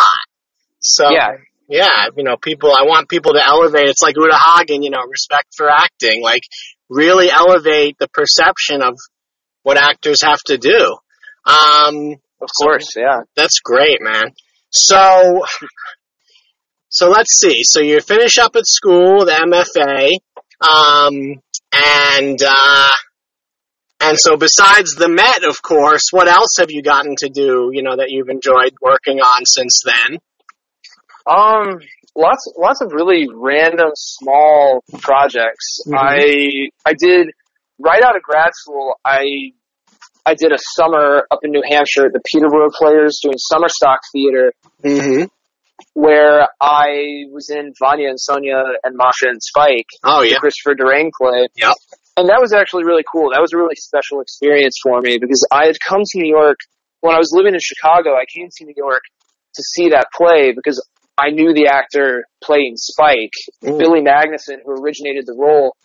So yeah, Yeah, you know, people. I want people to elevate. It's like Uta Hagen, you know, respect for acting. Like really elevate the perception of what actors have to do. Um, of course, so, yeah. That's great, man. So, so let's see. So you finish up at school, the MFA, um, and uh, and so besides the Met, of course, what else have you gotten to do? You know that you've enjoyed working on since then. Um, lots, lots of really random small projects. Mm-hmm. I, I did right out of grad school. I, I did a summer up in New Hampshire at the Peterborough Players doing summer stock theater. Mm-hmm. Where I was in Vanya and Sonia and Masha and Spike. Oh yeah. Christopher Durang play. Yep. And that was actually really cool. That was a really special experience for me because I had come to New York when I was living in Chicago. I came to New York to see that play because I knew the actor playing Spike, mm. Billy Magnussen, who originated the role.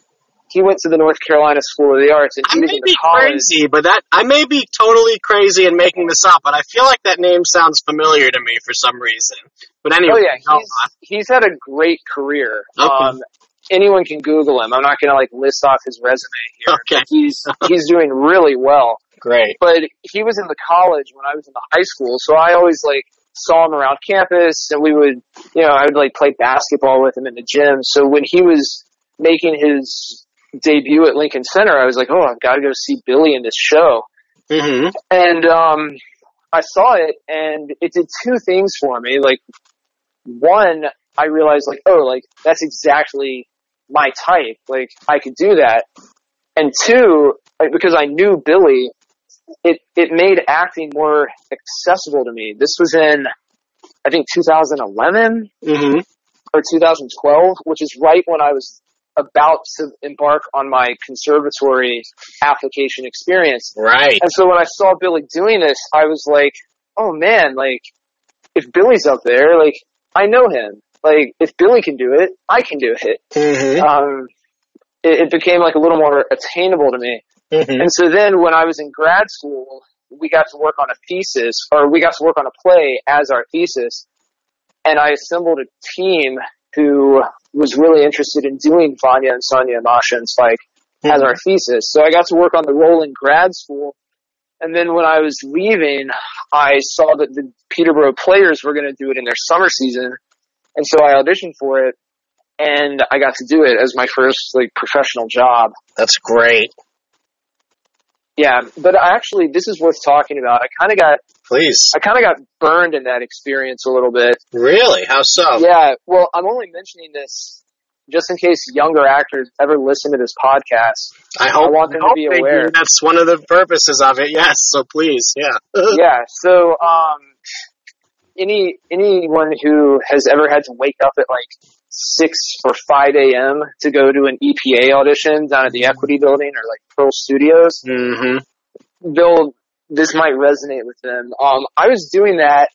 He went to the North Carolina School of the Arts, and he I was may in the college. crazy, but that I may be totally crazy and making this up, but I feel like that name sounds familiar to me for some reason. But anyway, oh yeah, he's, he's had a great career. Okay. Um, anyone can Google him. I'm not going to like list off his resume here. Okay. He's he's doing really well. Great. But he was in the college when I was in the high school, so I always like saw him around campus and we would, you know, I would like play basketball with him in the gym. So when he was making his debut at Lincoln Center, I was like, oh, I've got to go see Billy in this show. Mm-hmm. And, um, I saw it and it did two things for me. Like, one, I realized like, oh, like that's exactly my type. Like I could do that. And two, like, because I knew Billy, it it made acting more accessible to me. This was in I think 2011 mm-hmm. or 2012, which is right when I was about to embark on my conservatory application experience. Right. And so when I saw Billy doing this, I was like, "Oh man, like if Billy's up there, like I know him. Like if Billy can do it, I can do it." Mm-hmm. Um, it, it became like a little more attainable to me. Mm-hmm. And so then when I was in grad school, we got to work on a thesis, or we got to work on a play as our thesis. And I assembled a team who was really interested in doing Vanya and Sonia and Masha and Spike mm-hmm. as our thesis. So I got to work on the role in grad school. And then when I was leaving, I saw that the Peterborough players were going to do it in their summer season. And so I auditioned for it and I got to do it as my first like professional job. That's great. Yeah, but actually, this is worth talking about. I kind of got please. I kind of got burned in that experience a little bit. Really? How so? Yeah. Well, I'm only mentioning this just in case younger actors ever listen to this podcast. I hope I want them to be aware. That's one of the purposes of it. Yes. So please, yeah. yeah. So, um, any anyone who has ever had to wake up at like six or five a.m. to go to an EPA audition down at the Equity Building or like Pearl Studios, mm-hmm. they'll this might resonate with them. Um, I was doing that.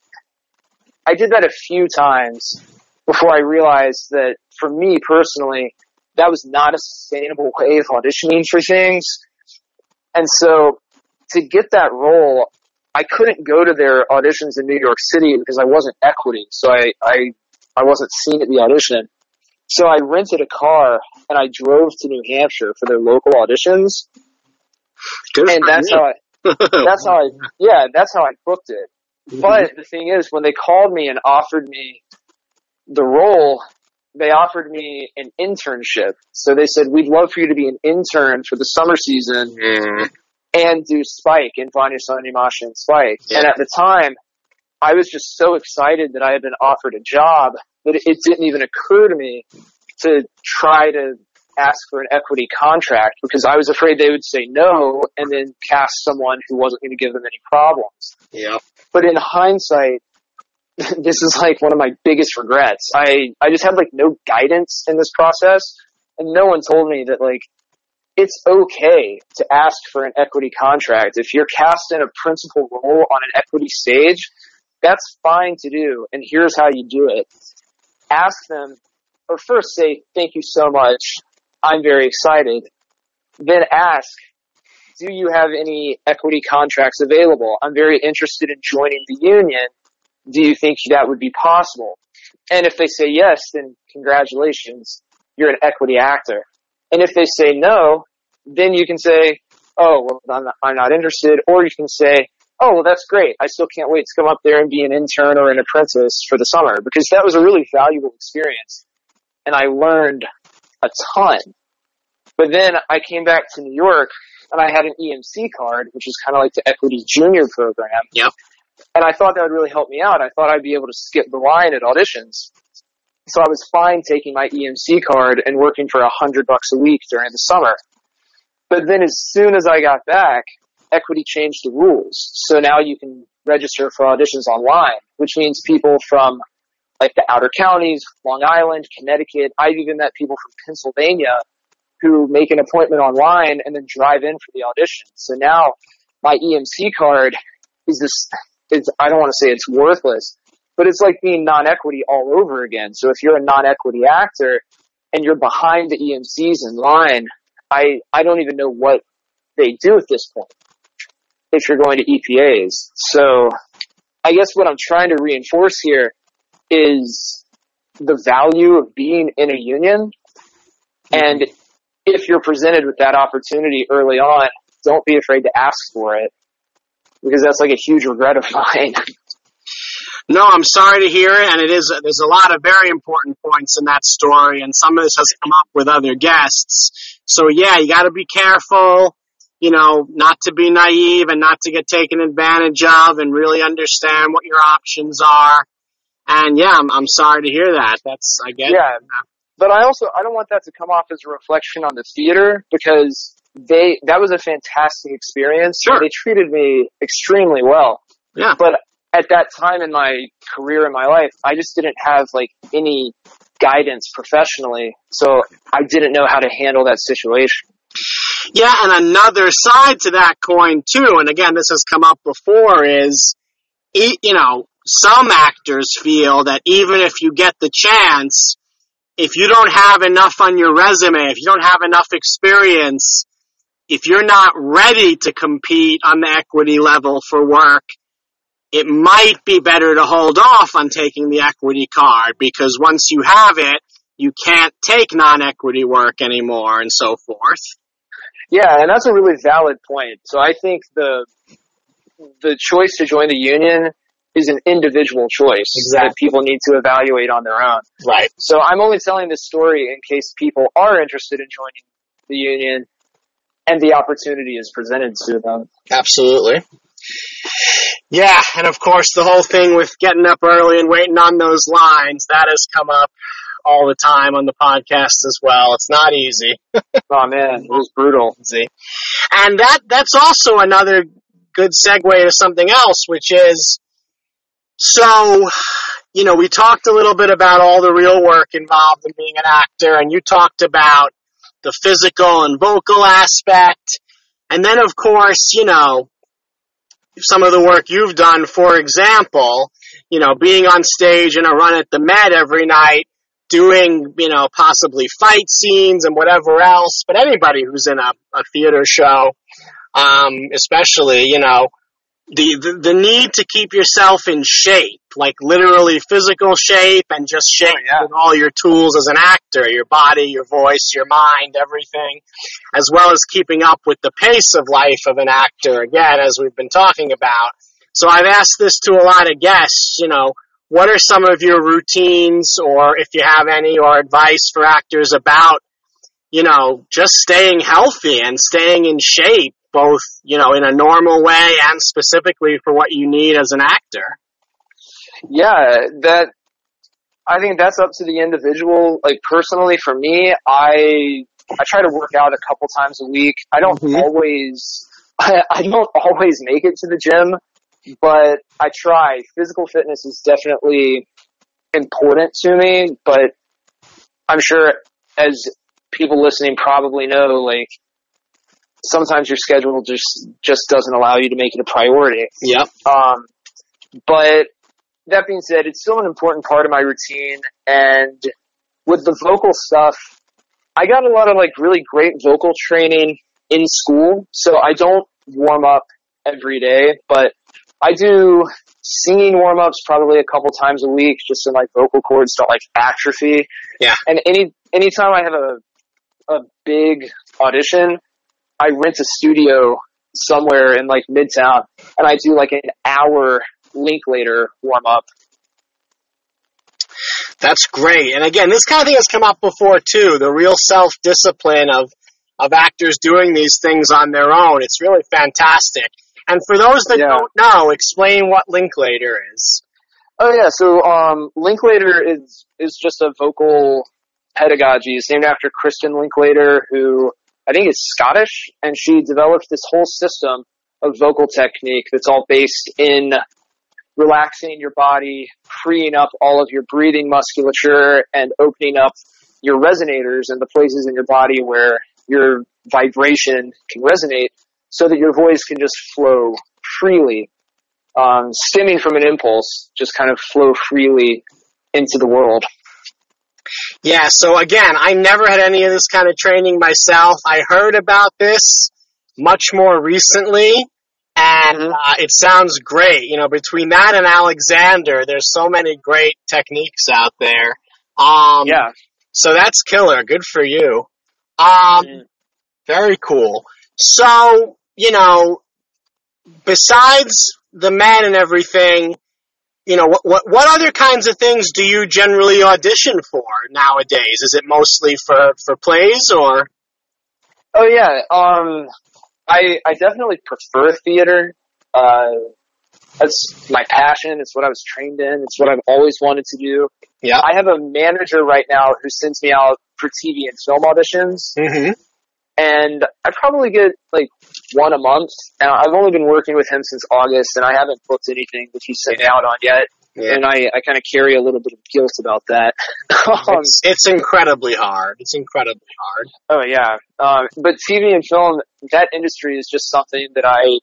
I did that a few times before I realized that for me personally, that was not a sustainable way of auditioning for things. And so to get that role, I couldn't go to their auditions in New York City because I wasn't equity. So I, I I wasn't seen at the audition. So I rented a car and I drove to New Hampshire for their local auditions. Good and that's you. how I, that's how I, yeah, that's how I booked it. Mm-hmm. But the thing is, when they called me and offered me the role, they offered me an internship. So they said, we'd love for you to be an intern for the summer season mm. and do Spike and Vanya Sonia Masha and Spike. Yeah. And at the time, I was just so excited that I had been offered a job that it didn't even occur to me to try to ask for an equity contract because I was afraid they would say no and then cast someone who wasn't going to give them any problems. Yeah. But in hindsight, this is like one of my biggest regrets. I, I just had like no guidance in this process and no one told me that like it's okay to ask for an equity contract. If you're cast in a principal role on an equity stage, that's fine to do, and here's how you do it. Ask them, or first say, thank you so much, I'm very excited. Then ask, do you have any equity contracts available? I'm very interested in joining the union. Do you think that would be possible? And if they say yes, then congratulations, you're an equity actor. And if they say no, then you can say, oh, well, I'm not, I'm not interested. Or you can say, oh, well, that's great. I still can't wait to come up there and be an intern or an apprentice for the summer because that was a really valuable experience. And I learned a ton. But then I came back to New York and I had an EMC card, which is kind of like the equity junior program. Yep. And I thought that would really help me out. I thought I'd be able to skip the line at auditions. So I was fine taking my EMC card and working for a hundred bucks a week during the summer. But then as soon as I got back, equity changed the rules. So now you can register for auditions online, which means people from like the outer counties, Long Island, Connecticut. I've even met people from Pennsylvania who make an appointment online and then drive in for the audition. So now my EMC card is this, I don't want to say it's worthless, but it's like being non-equity all over again. So if you're a non-equity actor and you're behind the EMCs in line, I, I don't even know what they do at this point if you're going to EPAs. So I guess what I'm trying to reinforce here is the value of being in a union. And if you're presented with that opportunity early on, don't be afraid to ask for it because that's like a huge regret of mine. No, I'm sorry to hear it, and it is. There's a lot of very important points in that story, and some of this has come up with other guests. So yeah, you got to be careful. You know, not to be naive and not to get taken advantage of, and really understand what your options are. And yeah, I'm, I'm sorry to hear that. That's I get. Yeah, but I also I don't want that to come off as a reflection on the theater because they that was a fantastic experience. Sure. They treated me extremely well. Yeah. But at that time in my career in my life, I just didn't have like any guidance professionally, so I didn't know how to handle that situation. Yeah, and another side to that coin too, and again, this has come up before, is you know some actors feel that even if you get the chance, if you don't have enough on your resume, if you don't have enough experience, if you're not ready to compete on the equity level for work, it might be better to hold off on taking the equity card because once you have it, you can't take non-equity work anymore and so forth. Yeah, and that's a really valid point. So I think the the choice to join the union is an individual choice Exactly. that people need to evaluate on their own. Right. So I'm only telling this story in case people are interested in joining the union and the opportunity is presented to them. Absolutely. Yeah, and of course the whole thing with getting up early and waiting on those lines, that has come up all the time on the podcast as well. It's not easy. Oh man, it was brutal. And that that's also another good segue to something else, which is so you know, we talked a little bit about all the real work involved in being an actor, and you talked about the physical and vocal aspect. And then, of course, you know, some of the work you've done, for example, you know, being on stage in a run at the Met every night, doing, you know, possibly fight scenes and whatever else, but anybody who's in a, a theater show, um, especially, you know, the, the, the need to keep yourself in shape, like literally physical shape and just shape Oh, yeah. with all your tools as an actor, your body, your voice, your mind, everything, as well as keeping up with the pace of life of an actor, again, as we've been talking about. So I've asked this to a lot of guests, you know, what are some of your routines or if you have any or advice for actors about, you know, just staying healthy and staying in shape, both, you know, in a normal way and specifically for what you need as an actor? Yeah, that I think that's up to the individual. Like personally, for me, I I try to work out a couple times a week. I don't Mhm. always I, I don't always make it to the gym, but I try. Physical fitness is definitely important to me, but I'm sure as people listening probably know, like sometimes your schedule just just doesn't allow you to make it a priority. Yep. Um, but that being said, it's still an important part of my routine. And with the vocal stuff, I got a lot of like really great vocal training in school. So I don't warm up every day, but I do singing warm ups probably a couple times a week, just so my vocal cords don't like atrophy. Yeah. And any anytime I have a a big audition, I rent a studio somewhere in like Midtown, and I do like an hour Linklater warm up. That's great. And again, this kind of thing has come up before too. The real self discipline of of actors doing these things on their own. It's really fantastic. And for those that Yeah. don't know, explain what Linklater is. Oh yeah, so um, Linklater is is just a vocal pedagogy. It's named after Kristin Linklater, who I think is Scottish, and she developed this whole system of vocal technique that's all based in relaxing your body, freeing up all of your breathing musculature, and opening up your resonators and the places in your body where your vibration can resonate, so that your voice can just flow freely um, stemming from an impulse, just kind of flow freely into the world. Yeah, so again, I never had any of this kind of training myself. I heard about this much more recently, and Mhm. uh, it sounds great. You know, between that and Alexander, there's so many great techniques out there. Um, Yeah. So that's killer. Good for you. Um, Mm. very cool. So, you know, besides the Met and everything, you know, what, what, what other kinds of things do you generally audition for nowadays? Is it mostly for, for plays or? Oh yeah. Um, I I definitely prefer theater. Uh, that's my passion. It's what I was trained in. It's what I've always wanted to do. Yeah. I have a manager right now who sends me out for TV and film auditions, Mm-hmm. And I probably get like one a month. And I've only been working with him since August, and I haven't booked anything that he's sent me out on yet. Yeah. And I, I kind of carry a little bit of guilt about that. um, It's, it's incredibly hard. It's incredibly hard. Oh yeah, um, but TV and film, that industry is just something that I,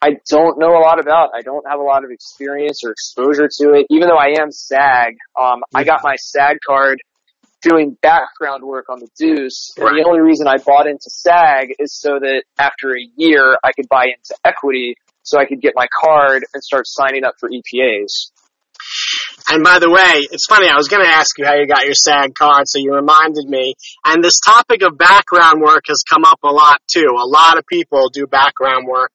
I don't know a lot about. I don't have a lot of experience or exposure to it. Even though I am SAG, um, I got my SAG card doing background work on the Deuce. And Right. the only reason I bought into SAG is so that after a year I could buy into equity, so I could get my card and start signing up for EPAs. And by the way, it's funny, I was going to ask you how you got your SAG card, so you reminded me. And this topic of background work has come up a lot too. A lot of people do background work,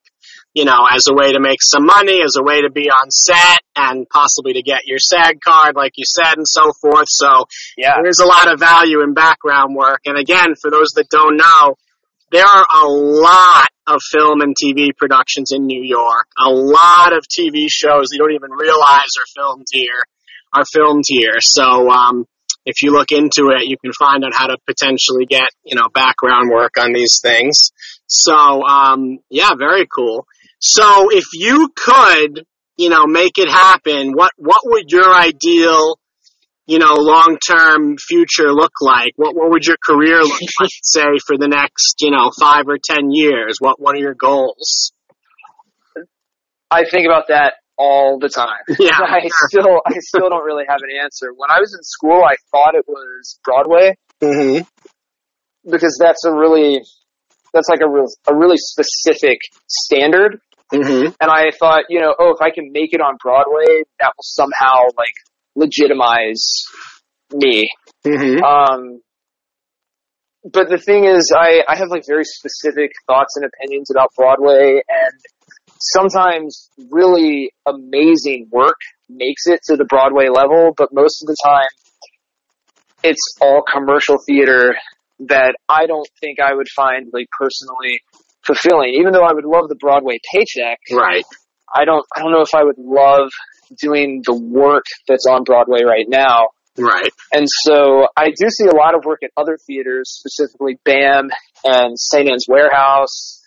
you know, as a way to make some money, as a way to be on set, and possibly to get your SAG card, like you said, and so forth. So Yeah. there's a lot of value in background work. And again, for those that don't know, there are a lot of film and TV productions in New York. A lot of TV shows you don't even realize are filmed here are filmed here. So um, if you look into it, you can find out how to potentially get you know background work on these things. So um, yeah, very cool. So if you could, you know, make it happen, what what would your ideal you know, long term future look like? What what would your career look like, say, for the next, you know, five or ten years? What what are your goals? I think about that all the time. Yeah, I still I still don't really have an answer. When I was in school, I thought it was Broadway hmm because that's a really that's like a real a really specific standard. hmm And I thought, you know, oh, if I can make it on Broadway, that will somehow like legitimize me. hmm Um, but the thing is, I, I have like very specific thoughts and opinions about Broadway, and sometimes really amazing work makes it to the Broadway level, but most of the time, it's all commercial theater that I don't think I would find like personally fulfilling. Even though I would love the Broadway paycheck, Right. I don't I don't know if I would love doing the work that's on Broadway right now. Right. And so I do see a lot of work at other theaters, specifically BAM and St. Ann's Warehouse,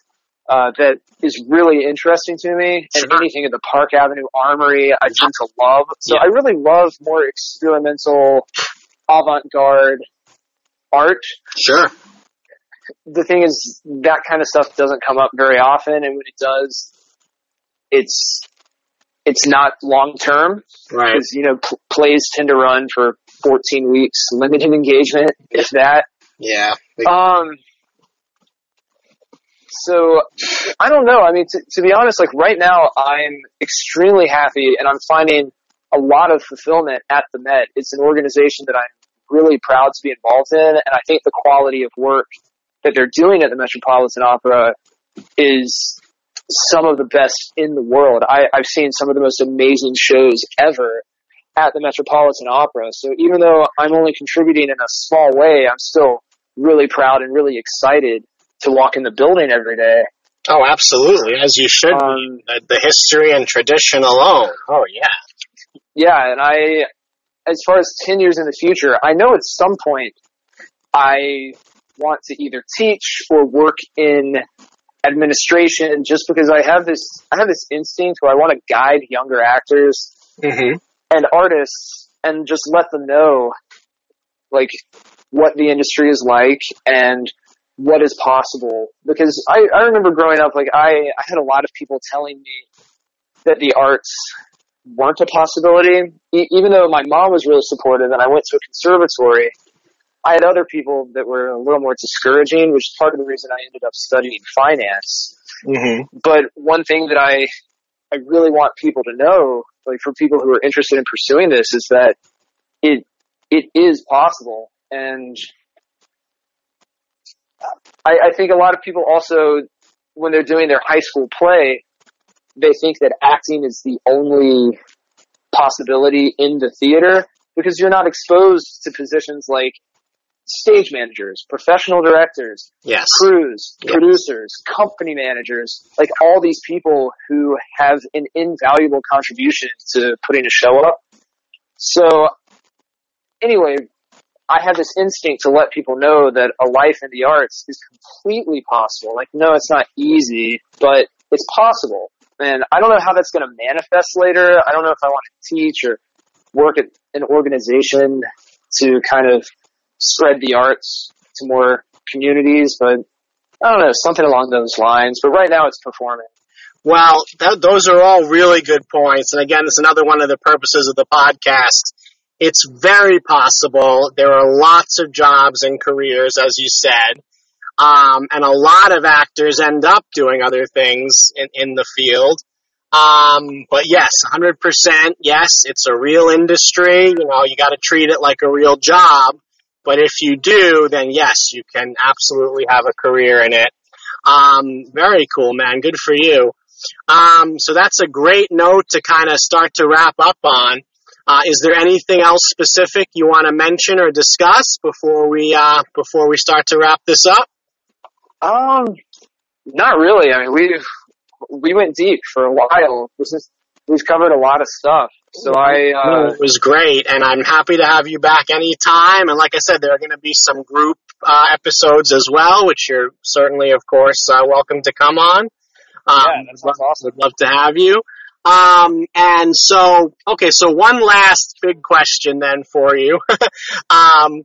uh, that is really interesting to me. And Sure. anything at the Park Avenue Armory, I tend to love. So Yeah. I really love more experimental, avant-garde art. Sure. The thing is, that kind of stuff doesn't come up very often, and when it does, it's it's not long term Right. because you know pl- plays tend to run for 14 weeks, limited engagement, if that. Yeah. Um, so I don't know. I mean, to, to be honest, like right now, I'm extremely happy, and I'm finding a lot of fulfillment at the Met. It's an organization that I'm really proud to be involved in, and I think the quality of work that they're doing at the Metropolitan Opera is some of the best in the world. I, I've seen some of the most amazing shows ever at the Metropolitan Opera. So even though I'm only contributing in a small way, I'm still really proud and really excited to walk in the building every day. Oh, absolutely, as you should um, be. The, the history and tradition alone. Oh, yeah. Yeah, and I, as far as 10 years in the future, I know at some point I want to either teach or work in administration just because I have this, I have this instinct where I want to guide younger actors mm-hmm. and artists and just let them know like what the industry is like and what is possible. Because I, I remember growing up, like I, I had a lot of people telling me that the arts weren't a possibility. E- even though my mom was really supportive and I went to a conservatory, I had other people that were a little more discouraging, which is part of the reason I ended up studying finance. Mm-hmm. But one thing that I, I really want people to know, like for people who are interested in pursuing this, is that it, it is possible. And I, I think a lot of people also, when they're doing their high school play, they think that acting is the only possibility in the theater because you're not exposed to positions like stage managers, professional directors, yes. crews, yes. producers, company managers, like all these people who have an invaluable contribution to putting a show up. So anyway, I have this instinct to let people know that a life in the arts is completely possible. Like, no, it's not easy, but it's possible. And I don't know how that's going to manifest later. I don't know if I want to teach or work at an organization to kind of spread the arts to more communities, but I don't know, something along those lines. But right now it's performing. Well, that, those are all really good points. And again, it's another one of the purposes of the podcast. It's very possible. There are lots of jobs and careers, as you said. Um, and a lot of actors end up doing other things in, in the field. Um, but yes, 100%, yes, it's a real industry. You know, you gotta treat it like a real job. But if you do, then yes, you can absolutely have a career in it. Um, very cool, man. Good for you. Um, so that's a great note to kind of start to wrap up on. Uh, is there anything else specific you want to mention or discuss before we uh, before we start to wrap this up? Um, not really. I mean, we we went deep for a while. This is we've covered a lot of stuff. So I, uh, it was great, and I'm happy to have you back anytime. And like I said, there are going to be some group uh, episodes as well, which you're certainly, of course, uh, welcome to come on. Um, yeah, that sounds awesome. Would love to have you. Um, and so, okay, so one last big question then for you. um,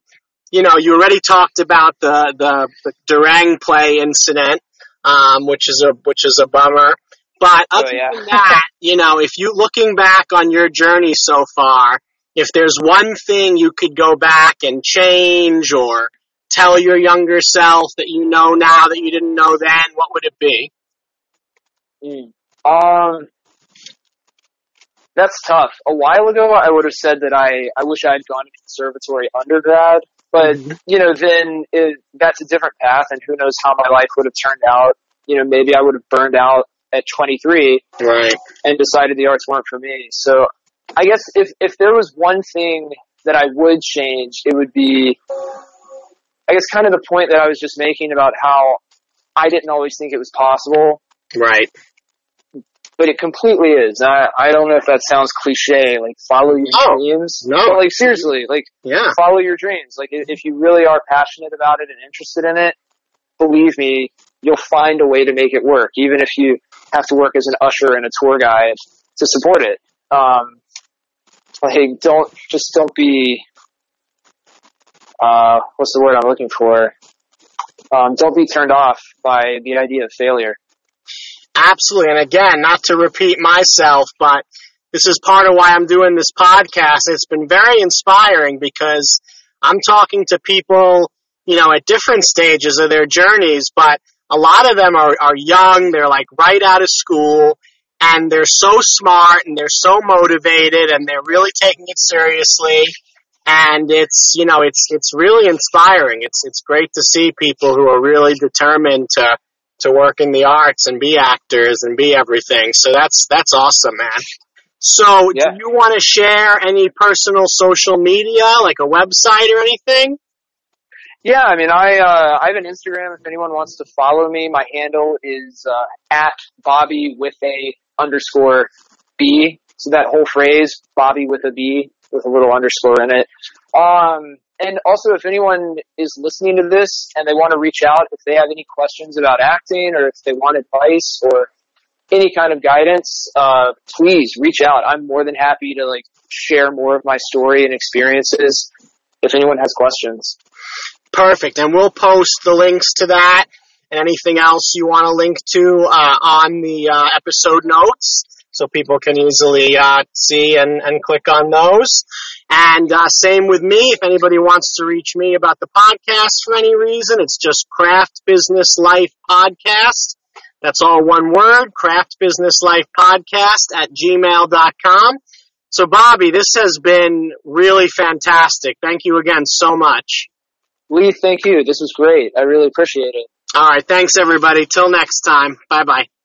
you know, you already talked about the, the, the Durang play incident, um, which is a, which is a bummer. But oh, other oh, yeah. than that, you know, if you looking back on your journey so far, if there's one thing you could go back and change or tell your younger self that you know now that you didn't know then, what would it be? Mm. Um, that's tough. A while ago, I would have said that I, I wish I had gone to conservatory undergrad, but mm-hmm. you know, then it, that's a different path, and who knows how my life would have turned out. You know, maybe I would have burned out at 23 right. and decided the arts weren't for me. So I guess if, if there was one thing that I would change, it would be, I guess kind of the point that I was just making about how I didn't always think it was possible. Right. But it completely is. I, I don't know if that sounds cliche, like follow your oh, dreams. No. But like seriously, like yeah. follow your dreams. Like if you really are passionate about it and interested in it, believe me, you'll find a way to make it work, even if you have to work as an usher and a tour guide to support it. Um, like, don't just don't be. Uh, what's the word I'm looking for? Um, don't be turned off by the idea of failure. Absolutely, and again, not to repeat myself, but this is part of why I'm doing this podcast. It's been very inspiring because I'm talking to people, you know, at different stages of their journeys, but a lot of them are, are young. They're like right out of school and they're so smart and they're so motivated and they're really taking it seriously. And it's, you know, it's, it's really inspiring. It's, it's great to see people who are really determined to, to work in the arts and be actors and be everything. So that's, that's awesome, man. So Yeah. do you want to share any personal social media, like a website or anything? Yeah, I mean, I uh, I have an Instagram. If anyone wants to follow me, my handle is uh, at Bobby with a underscore B. So that whole phrase, Bobby with a B, with a little underscore in it. Um, and also, if anyone is listening to this and they want to reach out, if they have any questions about acting or if they want advice or any kind of guidance, uh, please reach out. I'm more than happy to like share more of my story and experiences. If anyone has questions. Perfect. And we'll post the links to that and anything else you want to link to uh, on the uh, episode notes so people can easily uh, see and, and click on those. And uh, same with me. If anybody wants to reach me about the podcast for any reason, it's just Craft Business Life Podcast. That's all one word, Craft Business Life Podcast at gmail.com. So Bobby, this has been really fantastic. Thank you again so much. Lee, thank you. This was great. I really appreciate it. All right. Thanks, everybody. Till next time. Bye bye.